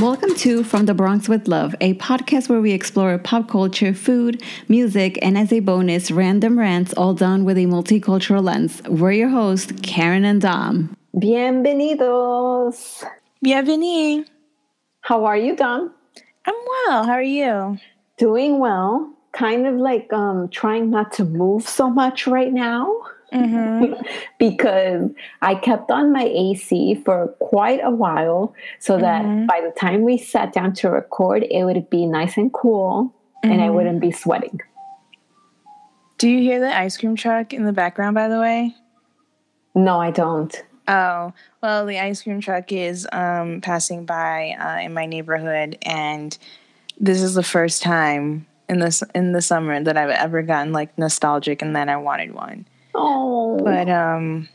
Welcome to From the Bronx with Love, a podcast where we explore pop culture, food, music, and as a bonus, random rants, all done with a multicultural lens. We're your hosts, Karen and Dom. Bienvenidos. Bienvenue. How are you, Dom? I'm well. How are you? Doing well. Kind of like um trying not to move so much right now. Mm-hmm. because I kept on my AC for quite a while so that Mhm. by the time we sat down to record, it would be nice and cool and I Mhm. wouldn't be sweating. Do you hear the ice cream truck in the background, by the way? No, I don't. Oh, well, the ice cream truck is um, passing by uh, in my neighborhood, and this is the first time in this in the summer that I've ever gotten like nostalgic and that I wanted one. Oh, But um,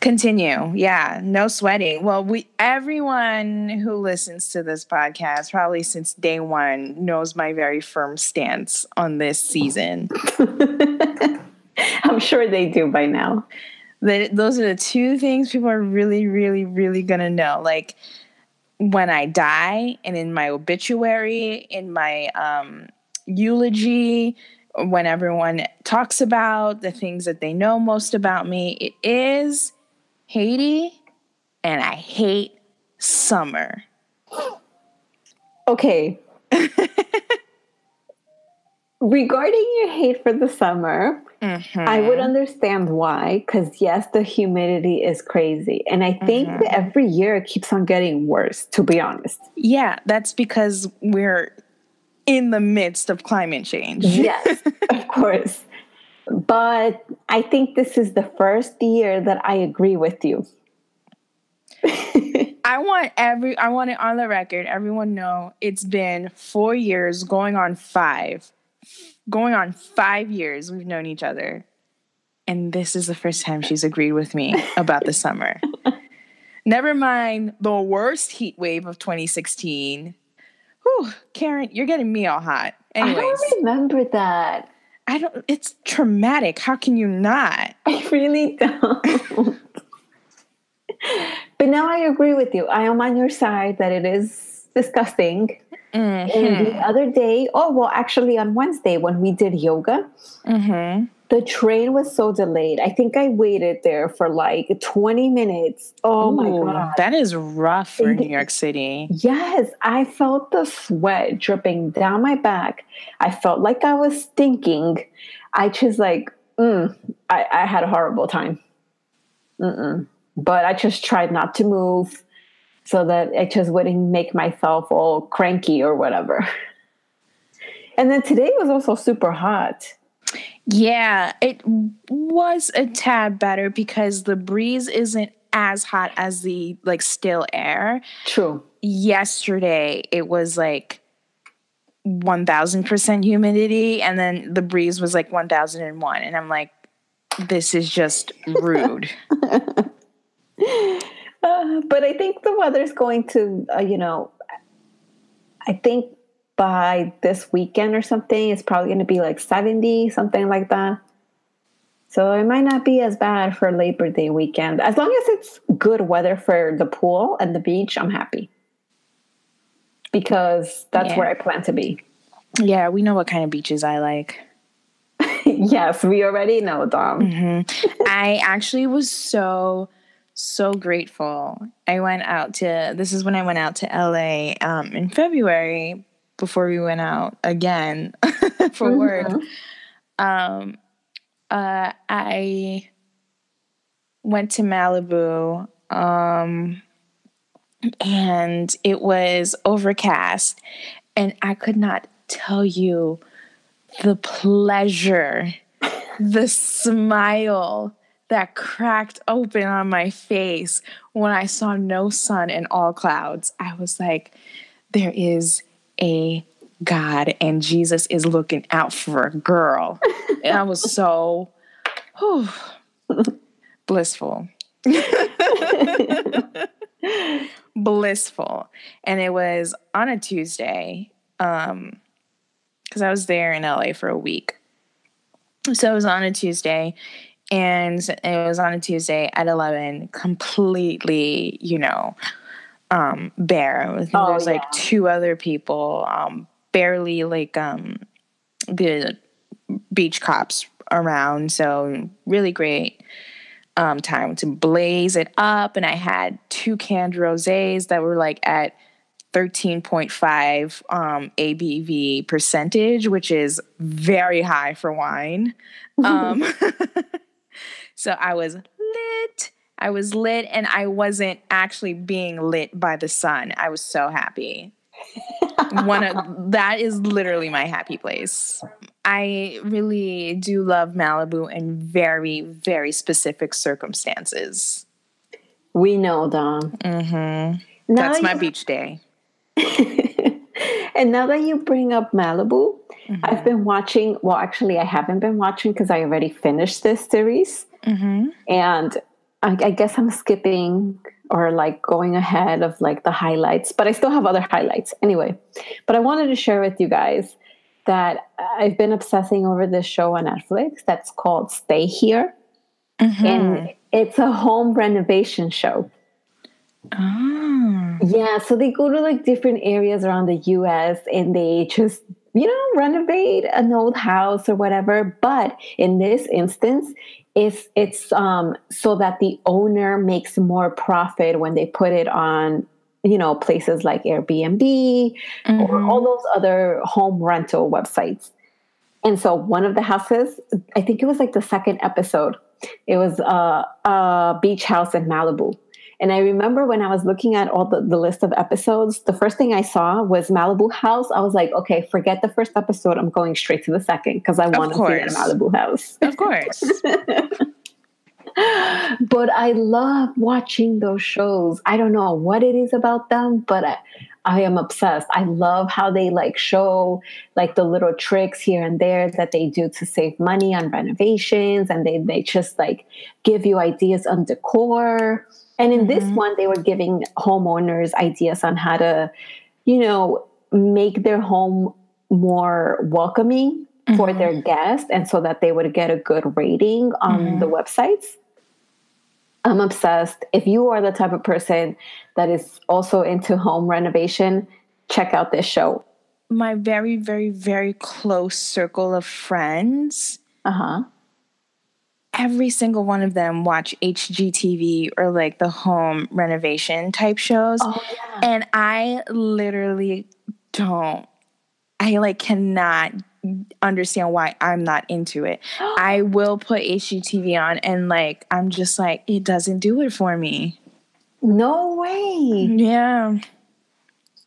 continue. Yeah, no sweating. Well, we everyone who listens to this podcast probably since day one knows my very firm stance on this season. I'm sure they do by now. that those are the two things people are really, really, really gonna know. Like when I die, and in my obituary, in my um, eulogy, when everyone talks about the things that they know most about me, it is Haiti, and I hate summer. Okay. Regarding your hate for the summer, Mhm. I would understand why, because yes, the humidity is crazy. And I think Mhm. that every year it keeps on getting worse, to be honest. Yeah, that's because we're in the midst of climate change. Yes, of course. But I think this is the first year that I agree with you. I want every I want it on the record. Everyone know it's been four years, going on five, going on five years. We've known each other, and this is the first time she's agreed with me about the summer. Never mind the worst heat wave of 2016. Whew, Karen, you're getting me all hot. I don't remember that. I don't. It's traumatic. How can you not? I really don't. but now I agree with you. I am on your side that it is disgusting. And Mm-hmm. the other day, oh, well, actually, on Wednesday when we did yoga, Mm-hmm. the train was so delayed. I think I waited there for like 20 minutes. Oh my God. that is rough for And New York City. Yes, I felt the sweat dripping down my back. I felt like I was stinking. I just like, mm, I, I had a horrible time. Mm-mm. But I just tried not to move so that I just wouldn't make myself all cranky or whatever. And then today was also super hot. Yeah, it was a tad better because the breeze isn't as hot as the like still air. True. Yesterday it was like 1000% humidity and then the breeze was like 1001 and I'm like this is just rude. Uh, but I think the weather's going to, uh, you know, I think by this weekend or something, it's probably going to be like 70, something like that. So it might not be as bad for Labor Day weekend. As long as it's good weather for the pool and the beach, I'm happy. Because that's Yeah. where I plan to be. yeah, we know what kind of beaches I like. yes, we already know, Dom. I actually was so so grateful. I went out to this is when I went out to LA um, in February before we went out again for work. Um, uh, I went to Malibu um, and it was overcast, and I could not tell you the pleasure, the smile that cracked open on my face when I saw no sun and all clouds. I was like, there is a God and Jesus is looking out for a girl. and I was so whew, blissful. blissful. And it was on a Tuesday. Um, because I was there in LA for a week. So it was on a Tuesday, and it was on a Tuesday at 11, completely, you know, um, bare. I think Oh, like yeah. two other people, um, barely like um, the beach cops around. So really great um, time to blaze it up. And I had two canned rosés that were like at 13.5 um, ABV percentage, which is very high for wine. Um, so I was lit. I was lit, and I wasn't actually being lit by the sun. I was so happy. One of that is literally my happy place. I really do love Malibu in very, very specific circumstances. We know, Dom. Mm-hmm. That's my you- beach day. and now that you bring up Malibu, Mm-hmm. I've been watching. Well, actually, I haven't been watching because I already finished this series, Mm-hmm. and I, I guess I'm skipping or like going ahead of like the highlights. But I still have other highlights anyway. But I wanted to share with you guys that I've been obsessing over this show on Netflix that's called Stay Here, Mm-hmm. and it's a home renovation show. Ah. Yeah, so they go to like different areas around the US and they just, you know, renovate an old house or whatever. But in this instance, it's it's um so that the owner makes more profit when they put it on, you know, places like Airbnb or Mhm. all those other home rental websites. And so one of the houses, I think it was like the second episode, it was uh, a beach house in Malibu. And I remember when I was looking at all the, the list of episodes, the first thing I saw was Malibu House. I was like, okay, forget the first episode. I'm going straight to the second because I want to see. Malibu House. Of course. but I love watching those shows. I don't know what it is about them, but I, I am obsessed. I love how they like show like the little tricks here and there that they do to save money on renovations and they they just like give you ideas on decor. And in this Mhm. one they were giving homeowners ideas on how to you know make their home more welcoming for Mhm. their guests and so that they would get a good rating on Mhm. the websites. I'm obsessed. If you are the type of person that is also into home renovation, check out this show. My very, very, very close circle of friends, Uh huh. Every single one of them watch HGTV or like the home renovation type shows. Oh yeah. And I literally don't, I like cannot understand why I'm not into it. I will put HGTV on and like, I'm just like, it doesn't do it for me. No way. Yeah.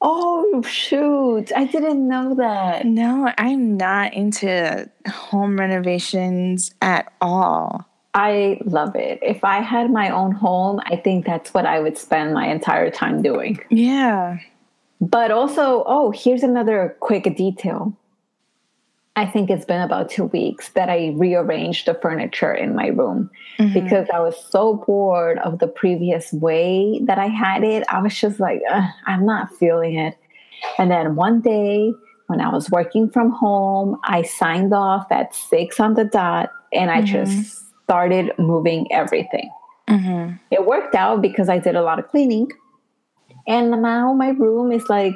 Oh shoot! I didn't know that. No, I'm not into home renovations at all. I love it. If I had my own home, I think that's what I would spend my entire time doing. Yeah. But also, oh, here's another quick detail. I think it's been about two weeks that I rearranged the furniture in my room Mm-hmm. because I was so bored of the previous way that I had it. I was just like, I'm not feeling it. And then one day when I was working from home, I signed off at six on the dot and I just started moving everything. Mhm. It worked out because I did a lot of cleaning. And now my room is like,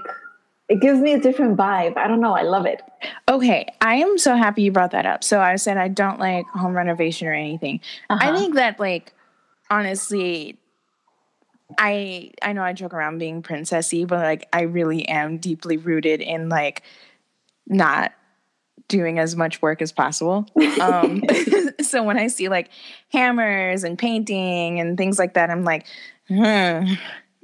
it gives me a different vibe. I don't know. I love it. Okay, I am so happy you brought that up. So I said I don't like home renovation or anything. I Uh-huh. think that like honestly I I know I joke around being princessy, but like I really am deeply rooted in like not doing as much work as possible. Um so when I see like hammers and painting and things like that, I'm like hmm,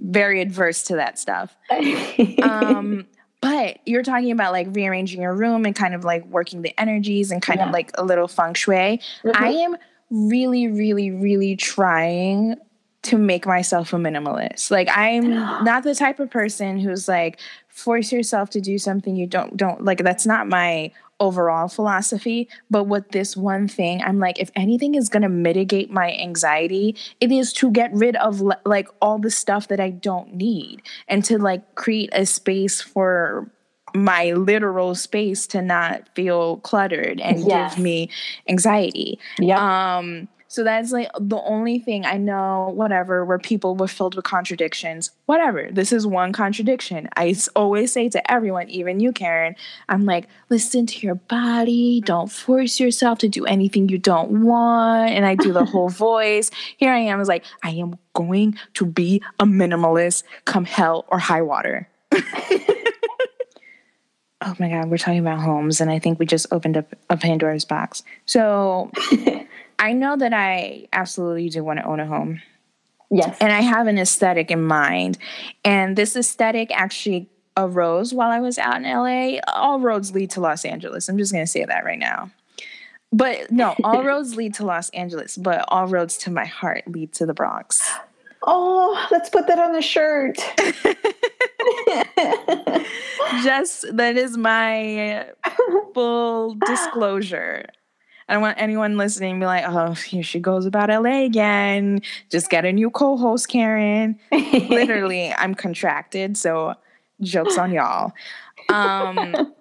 very adverse to that stuff. um but you're talking about like rearranging your room and kind of like working the energies and kind Yeah. of like a little feng shui Mhm. i am really really really trying to make myself a minimalist like i'm not the type of person who's like force yourself to do something you don't don't like that's not my overall philosophy but with this one thing i'm like if anything is going to mitigate my anxiety it is to get rid of like all the stuff that i don't need and to like create a space for my literal space to not feel cluttered and Yes. give me anxiety yeah. um So that's like the only thing I know, whatever, where people were filled with contradictions. Whatever. This is one contradiction. I always say to everyone, even you, Karen, I'm like, listen to your body. Don't force yourself to do anything you don't want. And I do the whole voice. Here I am, is like, I am going to be a minimalist come hell or high water. oh my God, we're talking about homes. And I think we just opened up a Pandora's box. So I know that I absolutely do want to own a home Yes. and I have an aesthetic in mind. And this aesthetic actually arose while I was out in LA. All roads lead to Los Angeles. I'm just going to say that right now. But no, all roads lead to Los Angeles, but all roads to my heart lead to the Bronx. oh, let's put that on the shirt. Just that is my full disclosure. I don't want anyone listening to be like, oh, here she goes about LA again. Just get a new co host, Karen. Literally, I'm contracted, so jokes on y'all. Um,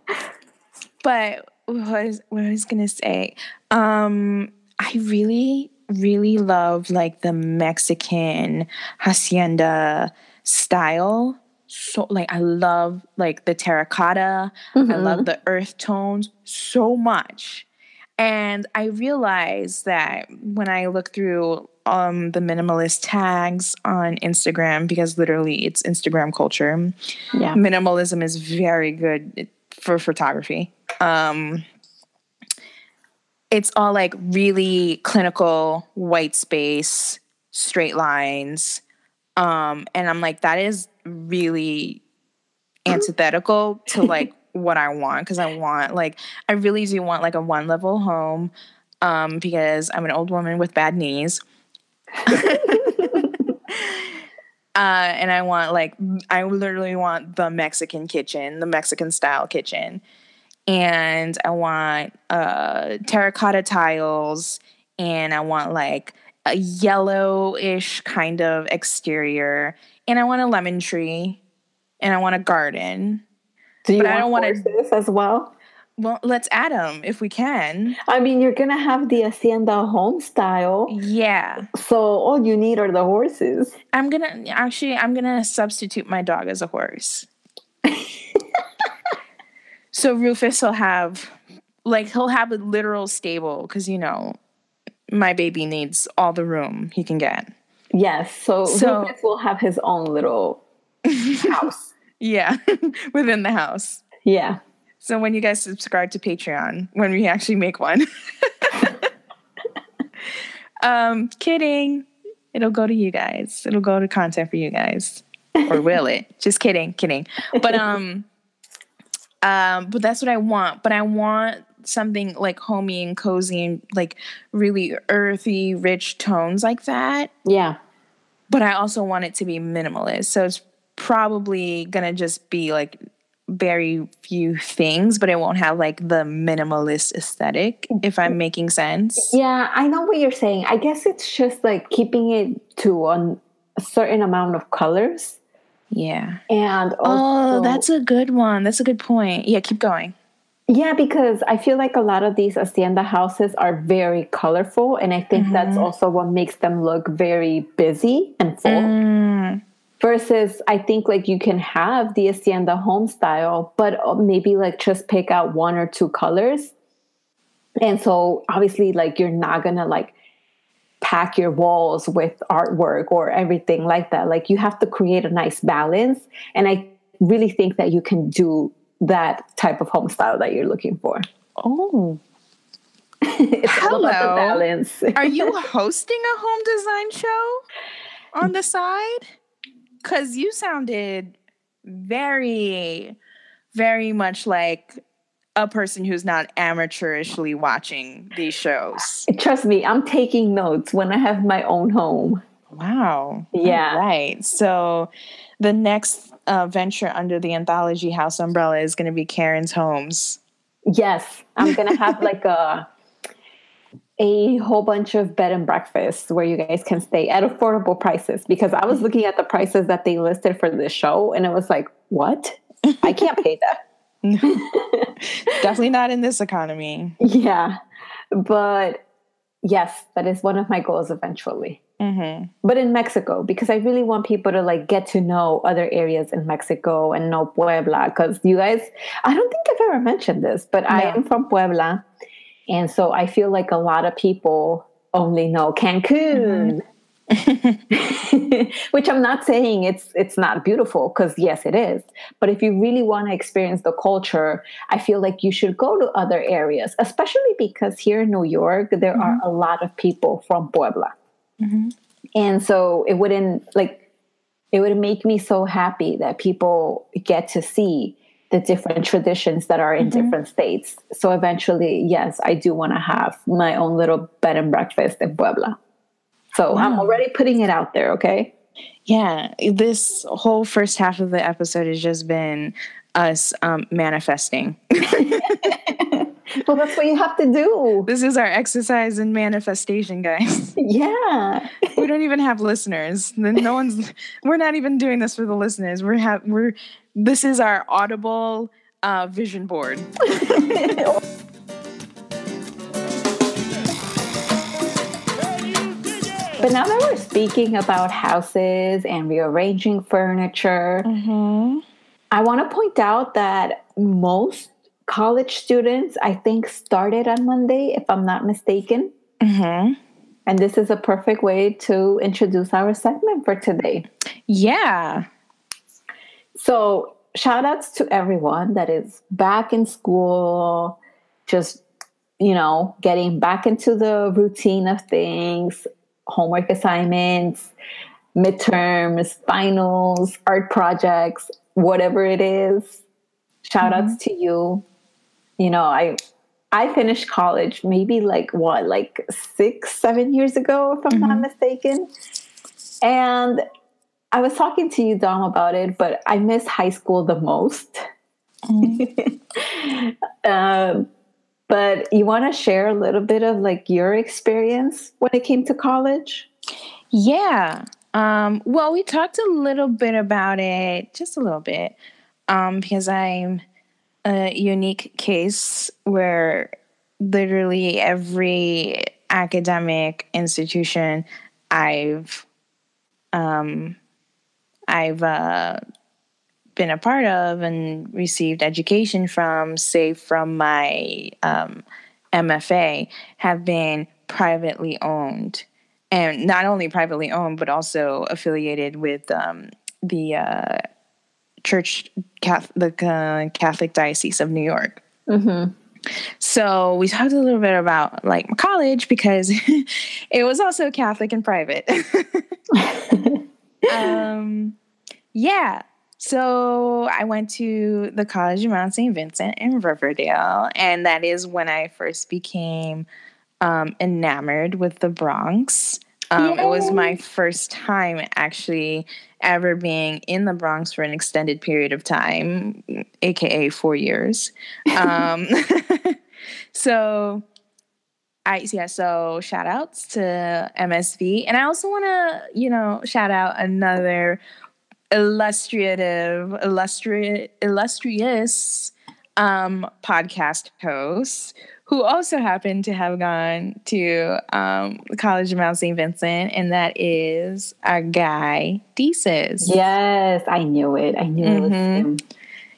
but what, is, what I was gonna say, um, I really, really love like the Mexican hacienda style. So like I love like the terracotta. I Mm-hmm. love the earth tones so much. And I realized that when I look through um, the minimalist tags on Instagram, because literally it's Instagram culture, yeah. minimalism is very good for photography. Um, it's all like really clinical, white space, straight lines. Um, and I'm like, that is really antithetical to like what I want because I want like I really do want like a one level home um because I'm an old woman with bad knees. Uh, and I want like I literally want the Mexican kitchen, the Mexican style kitchen, and I want uh, terracotta tiles, and I want like a yellowish kind of exterior, and I want a lemon tree, and I want a garden. Do you But want I don't wanna- horses as well? Well, let's add them if we can. I mean, you're gonna have the hacienda home style, Yeah, so all you need are the horses. I'm gonna actually I'm gonna substitute my dog as a horse. so Rufus will have like he'll have a literal stable because you know my baby needs all the room he can get. Yes, so, So- Rufus will have his own little house. Yeah, within the house. Yeah. So when you guys subscribe to Patreon, when we actually make one. um, kidding. It'll go to you guys. It'll go to content for you guys. Or will it? Just kidding, kidding. But um um but that's what I want. But I want something like homey and cozy and like really earthy, rich tones like that Yeah. but I also want it to be minimalist. So it's probably gonna just be like very few things, but it won't have like the minimalist aesthetic, if I'm making sense. Yeah, I know what you're saying. I guess it's just like keeping it to an, a certain amount of colors. Yeah. And Oh, that's a good one. That's a good point. Yeah, keep going. yeah, because I feel like a lot of these hacienda houses are very colorful, and I think that's Mm-hmm. also what makes them look very busy and full. Mm, Versus, I think like you can have the hacienda home style, but uh, maybe like just pick out one or two colors. And so obviously, like you're not gonna like pack your walls with artwork or everything like that. Like you have to create a nice balance. And I really think that you can do that type of home style that you're looking for. oh. it's all about the Hello. balance. Are you hosting a home design show on the side? Because you sounded very, very much like a person who's not amateurishly watching these shows. Trust me, I'm taking notes when I have my own home. Wow. Yeah. All right. So the next uh, venture under the Anthology House umbrella is going to be Karen's Homes. Yes, I'm gonna have like a a whole bunch of bed and breakfasts where you guys can stay at affordable prices. Because I was looking at the prices that they listed for this show, and it was like, what? I can't pay that. Definitely not in this economy. Yeah, but yes, that is one of my goals eventually. Mm-hmm. But in Mexico, because I really want people to like get to know other areas in Mexico and know Puebla. Because you guys, I don't think I've ever mentioned this, but I am from Puebla. And so I feel like a lot of people only know Cancun. Which I'm not saying it's it's not beautiful because yes it is but if you really want to experience the culture I feel like you should go to other areas especially because here in New York there are a lot of people from Puebla Mhm. and so it wouldn't like it would make me so happy that people get to see the different traditions that are in different states. So eventually yes i do want to have my own little bed and breakfast in puebla. So i'm already putting it out there okay? Yeah, this whole first half of the episode has just been us um, manifesting. well that's what you have to do This is our exercise in manifestation, guys. yeah we don't even have listeners. Then no one's. We're not even doing this for the listeners. We're have. We're. This is our audible uh, vision board. but now that we're speaking about houses and rearranging furniture Mm-hmm. I want to point out that most college students, I think, started on Monday, if I'm not mistaken. Mm-hmm. And this is a perfect way to introduce our segment for today. Yeah. So, shout outs to everyone that is back in school, just, you know, getting back into the routine of things, homework assignments, midterms, finals, art projects, whatever it is. Shout outs to you. You know, I I finished college maybe like what, like six, seven years ago, if I'm not mistaken. And I was talking to you, Dom, about it, but I miss high school the most. um, but you want to share a little bit of like your experience when it came to college? Yeah. Um, well, we talked a little bit about it, just a little bit, um, because I'm a unique case where literally every academic institution I've um, I've uh, been a part of and received education from, say from my um, MFA, have been privately owned. And not only privately owned but also affiliated with um, the uh, church catholic, the uh, catholic diocese of new york Mm-hmm. so we talked a little bit about like my college because it was also catholic and private um, yeah so i went to the college of mount st vincent in riverdale and that is when i first became um, enamored with the Bronx. Um, it was my first time actually ever being in the Bronx for an extended period of time, aka four years. Um, so, I yeah. So shout outs to MSV, and I also want to you know shout out another illustrative, illustri- illustrious um, podcast host who also happened to have gone to um, the College of Mount St. Vincent, and that is our guy, Deesis. Yes, I knew it. I knew it was Mhm. him.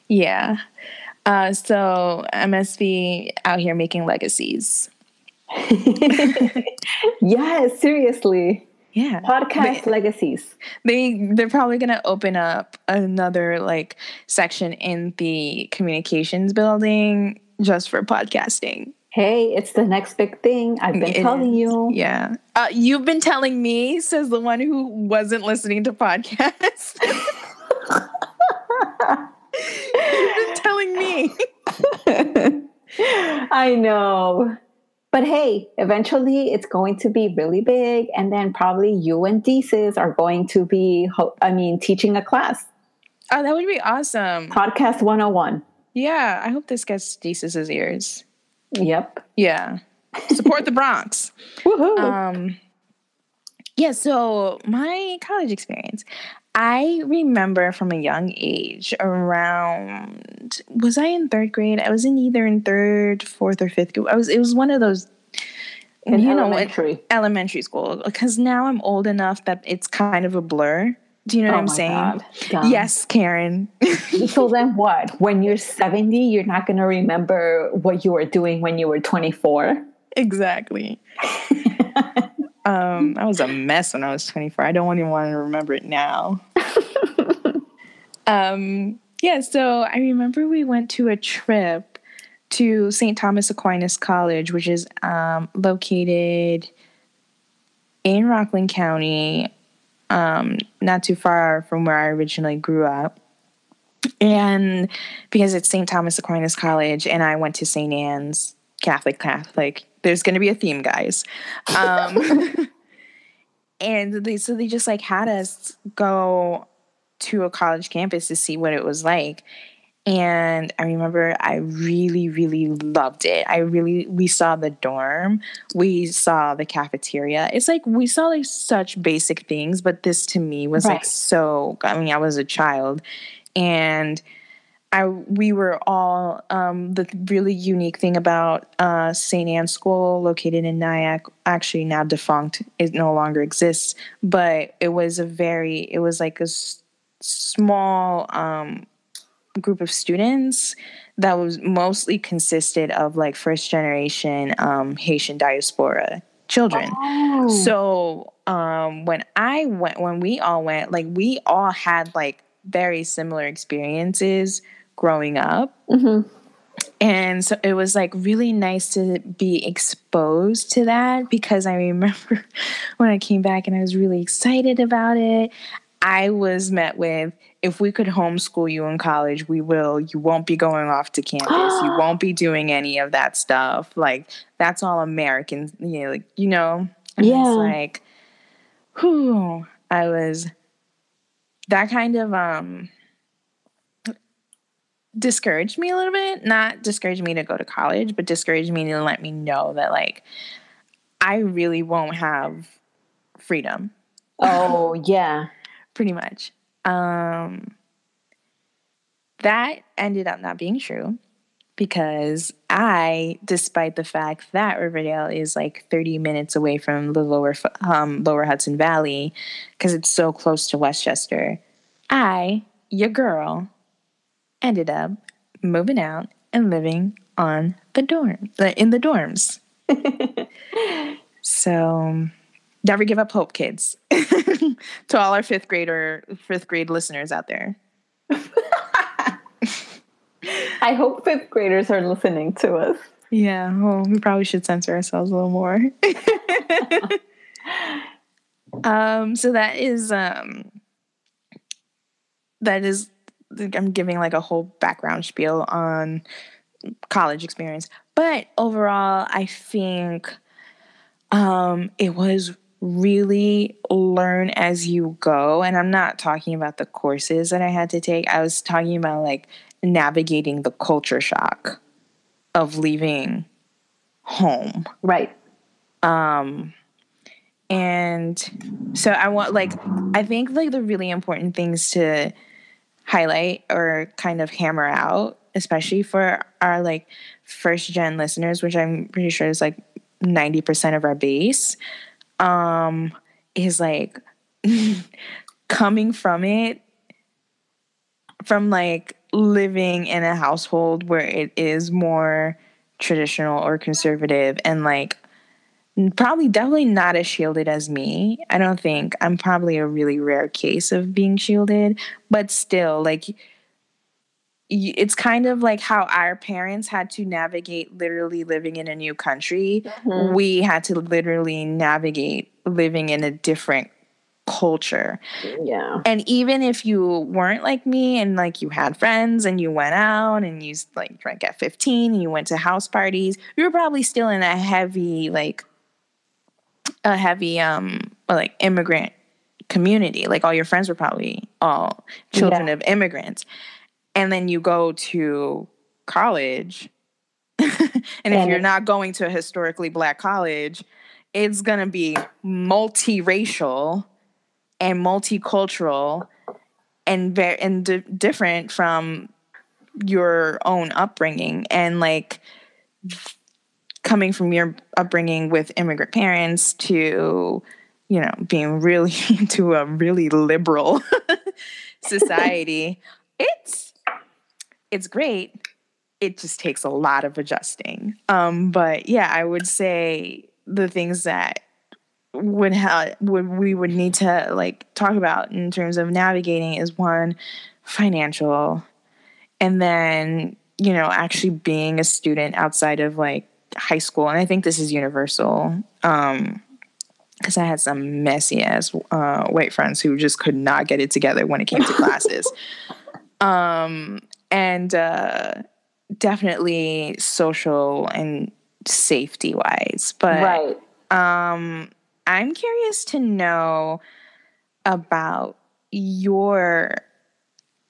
Yeah. Uh, so MSV out here making legacies. yes, seriously. Yeah. Podcast legacies. They they're probably gonna open up another like section in the communications building just for podcasting. Hey, it's the next big thing. I've been It telling is. you. Yeah. Uh, you've been telling me, says the one who wasn't listening to podcasts. You've been telling me. I know. But hey, eventually it's going to be really big. And then probably you and Deesis are going to be, I mean, teaching a class. Oh, that would be awesome. Podcast 101. Yeah, I hope this gets Deesis' ears. Yep. Yeah. Support the Bronx. Woohoo. Um, yeah, so my college experience, I remember from a young age around was I in third grade? I was in either in third, fourth, or fifth grade. I was it was one of those In you elementary. what- elementary school. Because now I'm old enough that it's kind of a blur. Do you know what Oh I'm my saying? Yes, Karen. So then what? When you're 70, you're not going to remember what you were doing when you were 24? exactly. um, I was a mess when I was 24. I don't even want to remember it now. um, yeah, so I remember we went to a trip to St. Thomas Aquinas College, which is um, located in Rockland County, um, not too far from where I originally grew up. And because it's St. Thomas Aquinas College, and I went to St. Anne's Catholic Catholic, there's going to be a theme, guys. Um, and they so they just like had us go to a college campus to see what it was like. And I remember I really, really loved it. I really, we saw the dorm, we saw the cafeteria. It's like we saw like such basic things, but this to me was like so. I mean, I was a child, and I we were all um, the really unique thing about uh, St. Anne's School, located in Nyack, actually now defunct. It no longer exists, but it was a very it was like a s- small um, group of students that was mostly consisted of like first generation um, Haitian diaspora children. Oh. So um, when I went, when we all went, like we all had like very similar experiences growing up. Mhm. And so it was like really nice to be exposed to that because I remember when I came back and I was really excited about it. I was met with if we could homeschool you in college, we will. You won't be going off to campus. you won't be doing any of that stuff. Like that's all Americans, you know, like you know. And Yeah. It's like, whew, I was that kind of um discouraged me a little bit. Not discouraged me to go to college, but discouraged me to let me know that like I really won't have freedom, Oh, yeah. pretty much. Um that ended up not being true because I, despite the fact that Riverdale is like 30 minutes away from the lower um, lower Hudson Valley, because it's so close to Westchester, I, your girl, ended up moving out and living on the dorm in the dorms. so never give up hope, kids. to all our fifth grader fifth grade listeners out there. I hope fifth graders are listening to us. Yeah, well, we probably should censor ourselves a little more. um, so that is um that is I'm giving like a whole background spiel on college experience. But overall, I think um it was really learn as you go and I'm not talking about the courses that I had to take. I was talking about like navigating the culture shock of leaving home. Right. Um and so I want like I think like the really important things to highlight or kind of hammer out, especially for our like first gen listeners, which I'm pretty sure is like 90% of our base, um, is like coming from it from like living in a household where it is more traditional or conservative and like probably definitely not as shielded as me. I don't think I'm probably a really rare case of being shielded, but still like it's kind of like how our parents had to navigate literally living in a new country. We had to literally navigate living in a different culture. Yeah. And even if you weren't like me and like you had friends and you went out and you like drank at 15 and you went to house parties, you were probably still in a heavy like a heavy um like immigrant community. Like all your friends were probably all children Yeah. of immigrants. And then you go to college and if you're not going to a historically black college, it's going to be multiracial and multicultural and very and di- different from your own upbringing. And like coming from your upbringing with immigrant parents to you know being really into a really liberal society it's it's great. It just takes a lot of adjusting. Um but yeah i would say the things that would have would we would need to like talk about in terms of navigating is one financial. And then you know actually being a student outside of like high school. And i think this is universal um because i had some messy ass uh, white friends who just could not get it together when it came to classes. Um and uh definitely social and safety wise but Right. um i'm curious to know about your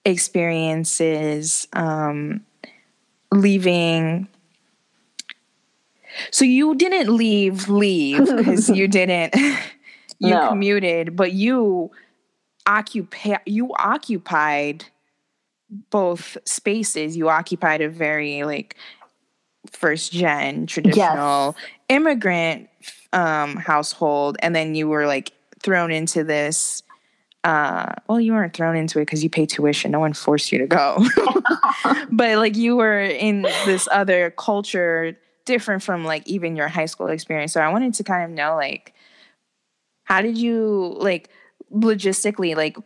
experiences um leaving so you didn't leave leave because you didn't you No. commuted but you occupy you occupied both spaces you occupied a very like first gen traditional immigrant um household and then you were like thrown into this uh well you weren't thrown into it because you pay tuition. No one forced you to go. But like you were in this other culture different from like even your high school experience. So i wanted to kind of know like how did you like logistically like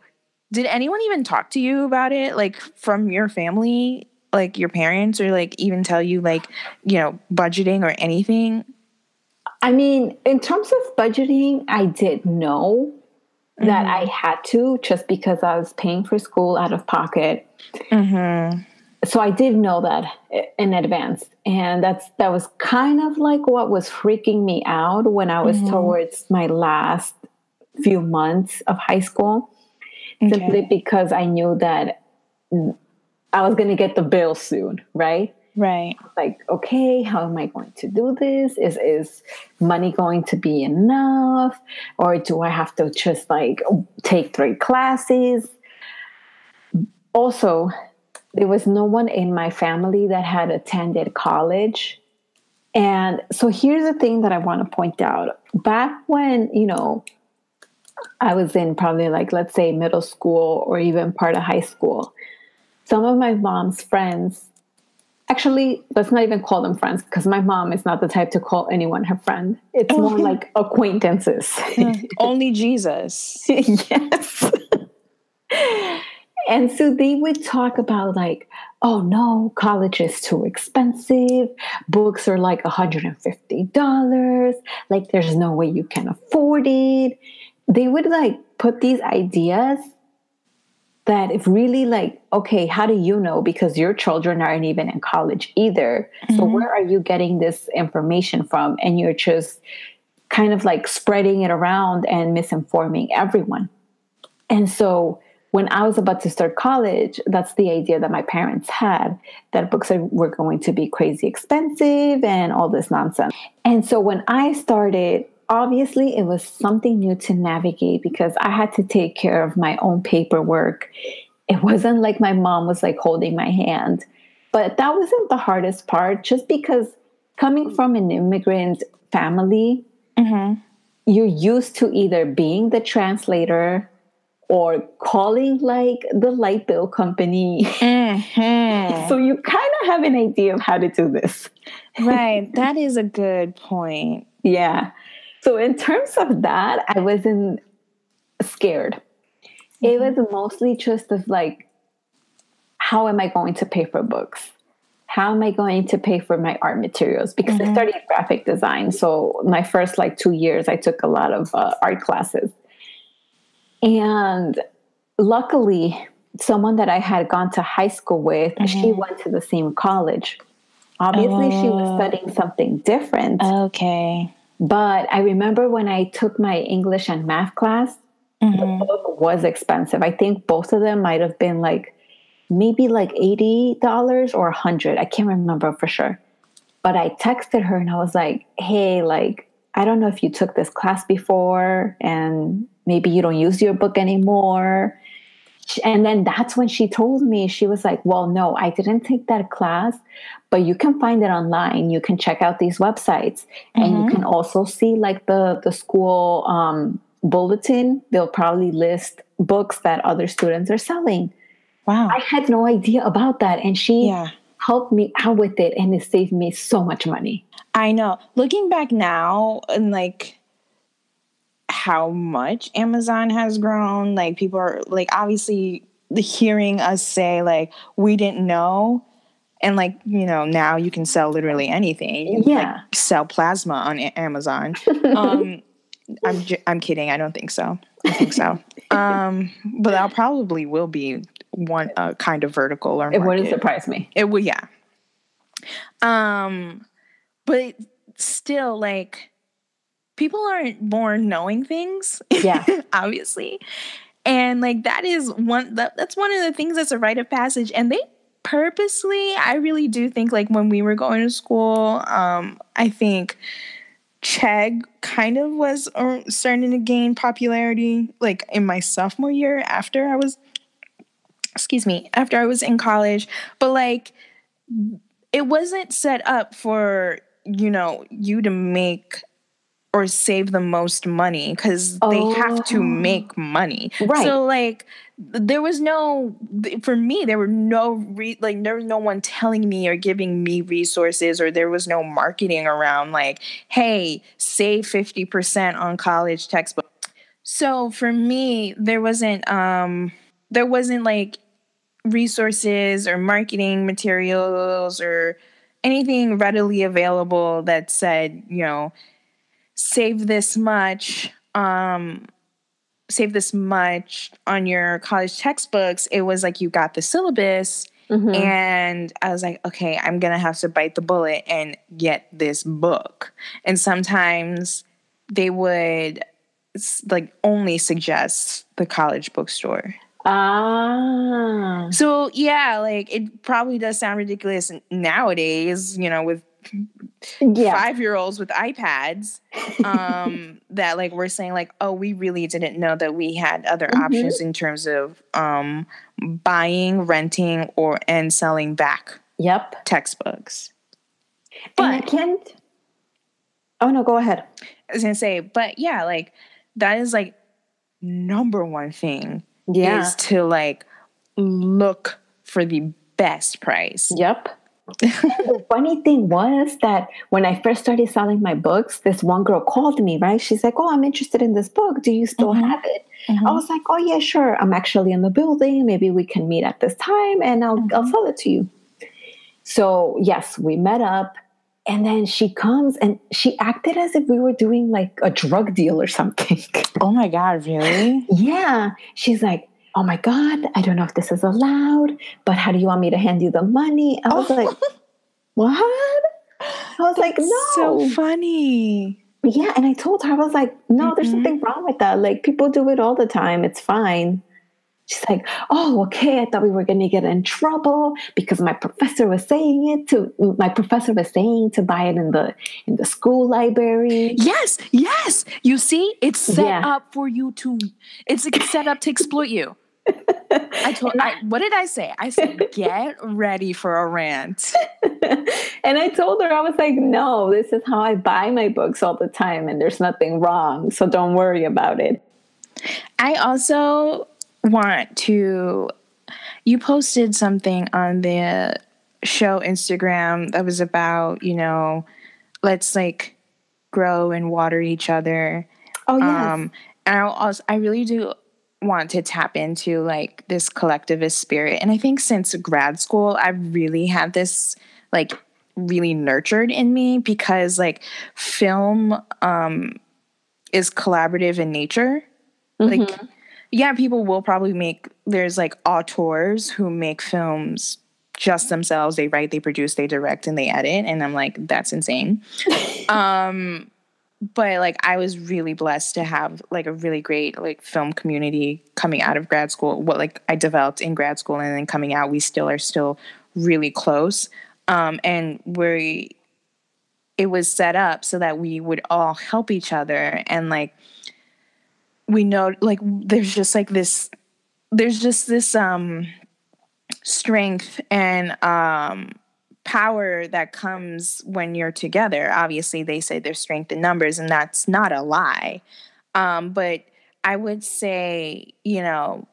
did anyone even talk to you about it like from your family like your parents or like even tell you like you know budgeting or anything I mean, in terms of budgeting, I did know that I had to just because I was paying for school out of pocket. mm-hmm. So I did know that in advance. And that's that was kind of like what was freaking me out when I was towards my last few months of high school. Simply because I knew that I was going to get the bill soon, right? right. Like okay how am i going to do this? Is is money going to be enough? Or do i have to just like take three classes? Also there was no one in my family that had attended college. And so here's the thing that i want to point out. Back when you know i was in probably like let's say middle school or even part of high school. Some of my mom's friends actually let's not even call them friends because my mom is not the type to call anyone her friend. It's more oh. like acquaintances. Hmm. Only jesus. Yes. And so they would talk about like oh no college is too expensive. Books are like $150 like there's no way you can afford it they would like put these ideas that if really like okay how do you know? Because your children aren't even in college either. So mm-hmm. where are you getting this information from? And you're just kind of like spreading it around and misinforming everyone. And so when i was about to start college that's the idea that my parents had that books are, were going to be crazy expensive and all this nonsense. And so when i started obviously it was something new to navigate because I had to take care of my own paperwork. It wasn't like my mom was like holding my hand. But that wasn't the hardest part just because coming from an immigrant family, mm-hmm. you're used to either being the translator or calling like the light bill company. Mm-hmm. so you kind of have an idea of how to do this. right that is a good point Yeah. So in terms of that, I wasn't scared. It mm-hmm. was mostly just of like, how am I going to pay for books? How am I going to pay for my art materials? Because I mm-hmm. studied graphic design. So my first like two years, I took a lot of uh, art classes. And luckily, someone that I had gone to high school with, she mm-hmm. went to the same college. Obviously, she was oh. studying something different. okay But I remember when I took my English and math class, the mm-hmm. book was expensive. I think both of them might have been like maybe like $80 or 100 I can't remember for sure. But I texted her and I was like, hey, like, I don't know if you took this class before and maybe you don't use your book anymore. and then that's when she told me she was like well no i didn't take that class but you can find it online you can check out these websites mm-hmm. and you mm-hmm. can also see like the the school um, bulletin they'll probably list books that other students are selling wow i had no idea about that and she yeah. helped me out with it and it saved me so much money i know looking back now and like how much Amazon has grown. Like people are like obviously hearing us say like we didn't know and like you know now you can sell literally anything yeah like, sell plasma on amazon um i'm j- i'm kidding i don't think so i think so um but that probably will be one uh, kind of vertical or it wouldn't surprise me it would yeah um but still like people aren't born knowing things. Yeah. obviously. And like that is one that, that's one of the things that's a rite of passage. And they purposely, I really do think like when we were going to school, um, I think Chegg kind of was uh, starting to gain popularity like in my sophomore year after I was excuse me, after I was in college. But like it wasn't set up for, you know, you to make or save the most money because oh. they have to oh. make money. Right. So like there was no for me there were no re, like there was no one telling me or giving me resources or there was no marketing around like hey save 50% on college textbook. So for me there wasn't um there wasn't like resources or marketing materials or anything readily available that said you know save this much um save this much on your college textbooks it was like you got the syllabus mm-hmm. and i was like okay i'm gonna have to bite the bullet and get this book and sometimes they would like only suggest the college bookstore Ah. So yeah, like it probably does sound ridiculous nowadays, you know, with yeah. five year olds with iPads um, that like we're saying like, oh, we really didn't know that we had other mm-hmm. options in terms of um, buying, renting, or and selling back. Yep. Textbooks. But and I can't. Oh no, go ahead. I was gonna say, but yeah, like that is like number one thing. Yeah. Is to like look for the best price. Yep the funny thing was that when I first started selling my books, this one girl called me, right? She's like, Oh, I'm interested in this book. Do you still mm-hmm. have it? Mm-hmm. I was like, Oh, yeah, sure. I'm actually in the building. Maybe we can meet at this time and I'll, mm-hmm. I'll sell it to you. So, yes, we met up. And then she comes and she acted as if we were doing like a drug deal or something. Oh my God, really? yeah. She's like, oh my God, I don't know if this is allowed, but how do you want me to hand you the money? I was oh. like, what? I was That's like, no. So funny. Yeah. And I told her, I was like, no, mm-hmm. there's something wrong with that. Like people do it all the time. It's fine. She's like, oh, okay. I thought we were going to get in trouble because my professor was saying it to my professor was saying to buy it in the in the school library. Yes, yes. You see, it's set yeah. up for you to. It's set up to exploit you. I told. I, what did I say? I said, get ready for a rant. and I told her, I was like, no, this is how I buy my books all the time, and there's nothing wrong. So don't worry about it. I also want to. You posted something on the show Instagram that was about, you know, let's like grow and water each other. Oh yes. Um, and I also I really do want to tap into like this collectivist spirit. And I think since grad school, I've really had this like really nurtured in me because like film um is collaborative in nature. Mm-hmm. Like yeah, people will probably make there's like auteurs who make films just themselves. They write, they produce, they direct, and they edit. And I'm like, that's insane. um but like I was really blessed to have like a really great like film community coming out of grad school. What like I developed in grad school and then coming out, we still are still really close. Um, and we it was set up so that we would all help each other and like we know like there's just like this there's just this um strength and um power that comes when you're together. Obviously, they say there's strength in numbers, and that's not a lie. Um, but I would say, you know,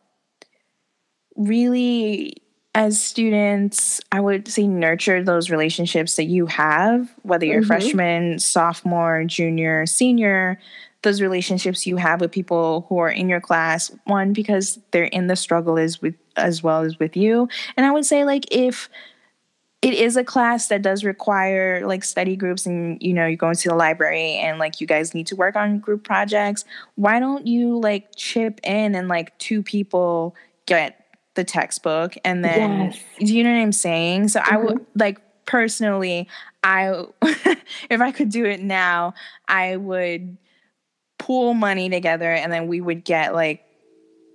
really as students, I would say nurture those relationships that you have, whether you're mm-hmm. freshman, sophomore, junior, senior, those relationships you have with people who are in your class, one, because they're in the struggle as with as well as with you. And I would say like if it is a class that does require like study groups and you know you go into the library and like you guys need to work on group projects why don't you like chip in and like two people get the textbook and then yes. do you know what i'm saying so mm-hmm. i would like personally i if i could do it now i would pool money together and then we would get like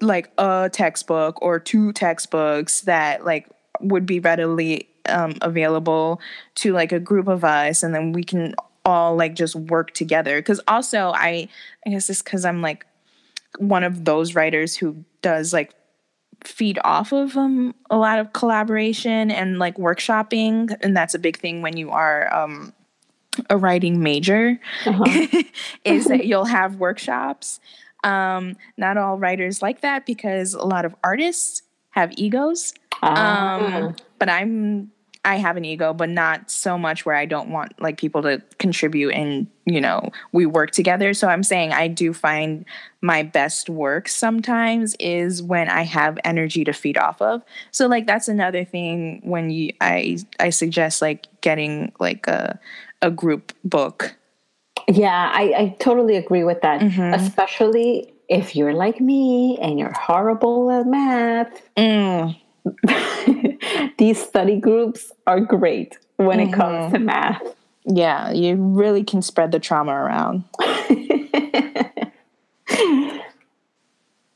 like a textbook or two textbooks that like would be readily um, available to like a group of us and then we can all like just work together because also i i guess it's because i'm like one of those writers who does like feed off of um, a lot of collaboration and like workshopping and that's a big thing when you are um, a writing major uh-huh. is that you'll have workshops um, not all writers like that because a lot of artists have egos uh but i'm I have an ego, but not so much where I don't want like people to contribute and, you know, we work together. So I'm saying I do find my best work sometimes is when I have energy to feed off of. So like that's another thing when you I I suggest like getting like a a group book. Yeah, I, I totally agree with that. Mm-hmm. Especially if you're like me and you're horrible at math. Mm these study groups are great when mm-hmm. it comes to mm-hmm. math. Yeah, you really can spread the trauma around.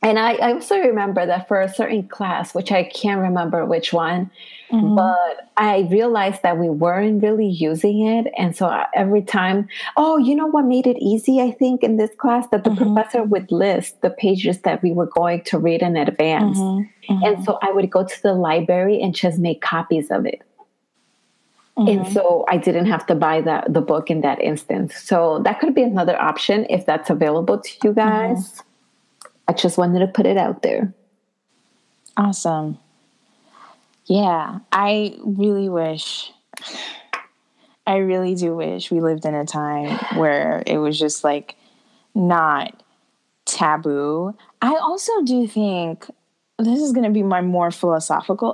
and I, I, also remember that for a certain class, which I can't remember which one, mm-hmm. but I realized that we weren't really using it. And so every time, oh, you know what made it easy, I think, in this class? That the mm-hmm. professor would list the pages that we were going to read in advance. Mm-hmm. mm-hmm. And so I would go to the library and just make copies of it. And mm-hmm. so I didn't have to buy the, the book in that instance. So that could be another option if that's available to you mm-hmm. guys. Just wanted to put it out there. Awesome. Yeah, I really wish, I really do wish we lived in a time where it was just like not taboo. I also do think this is going to be my more philosophical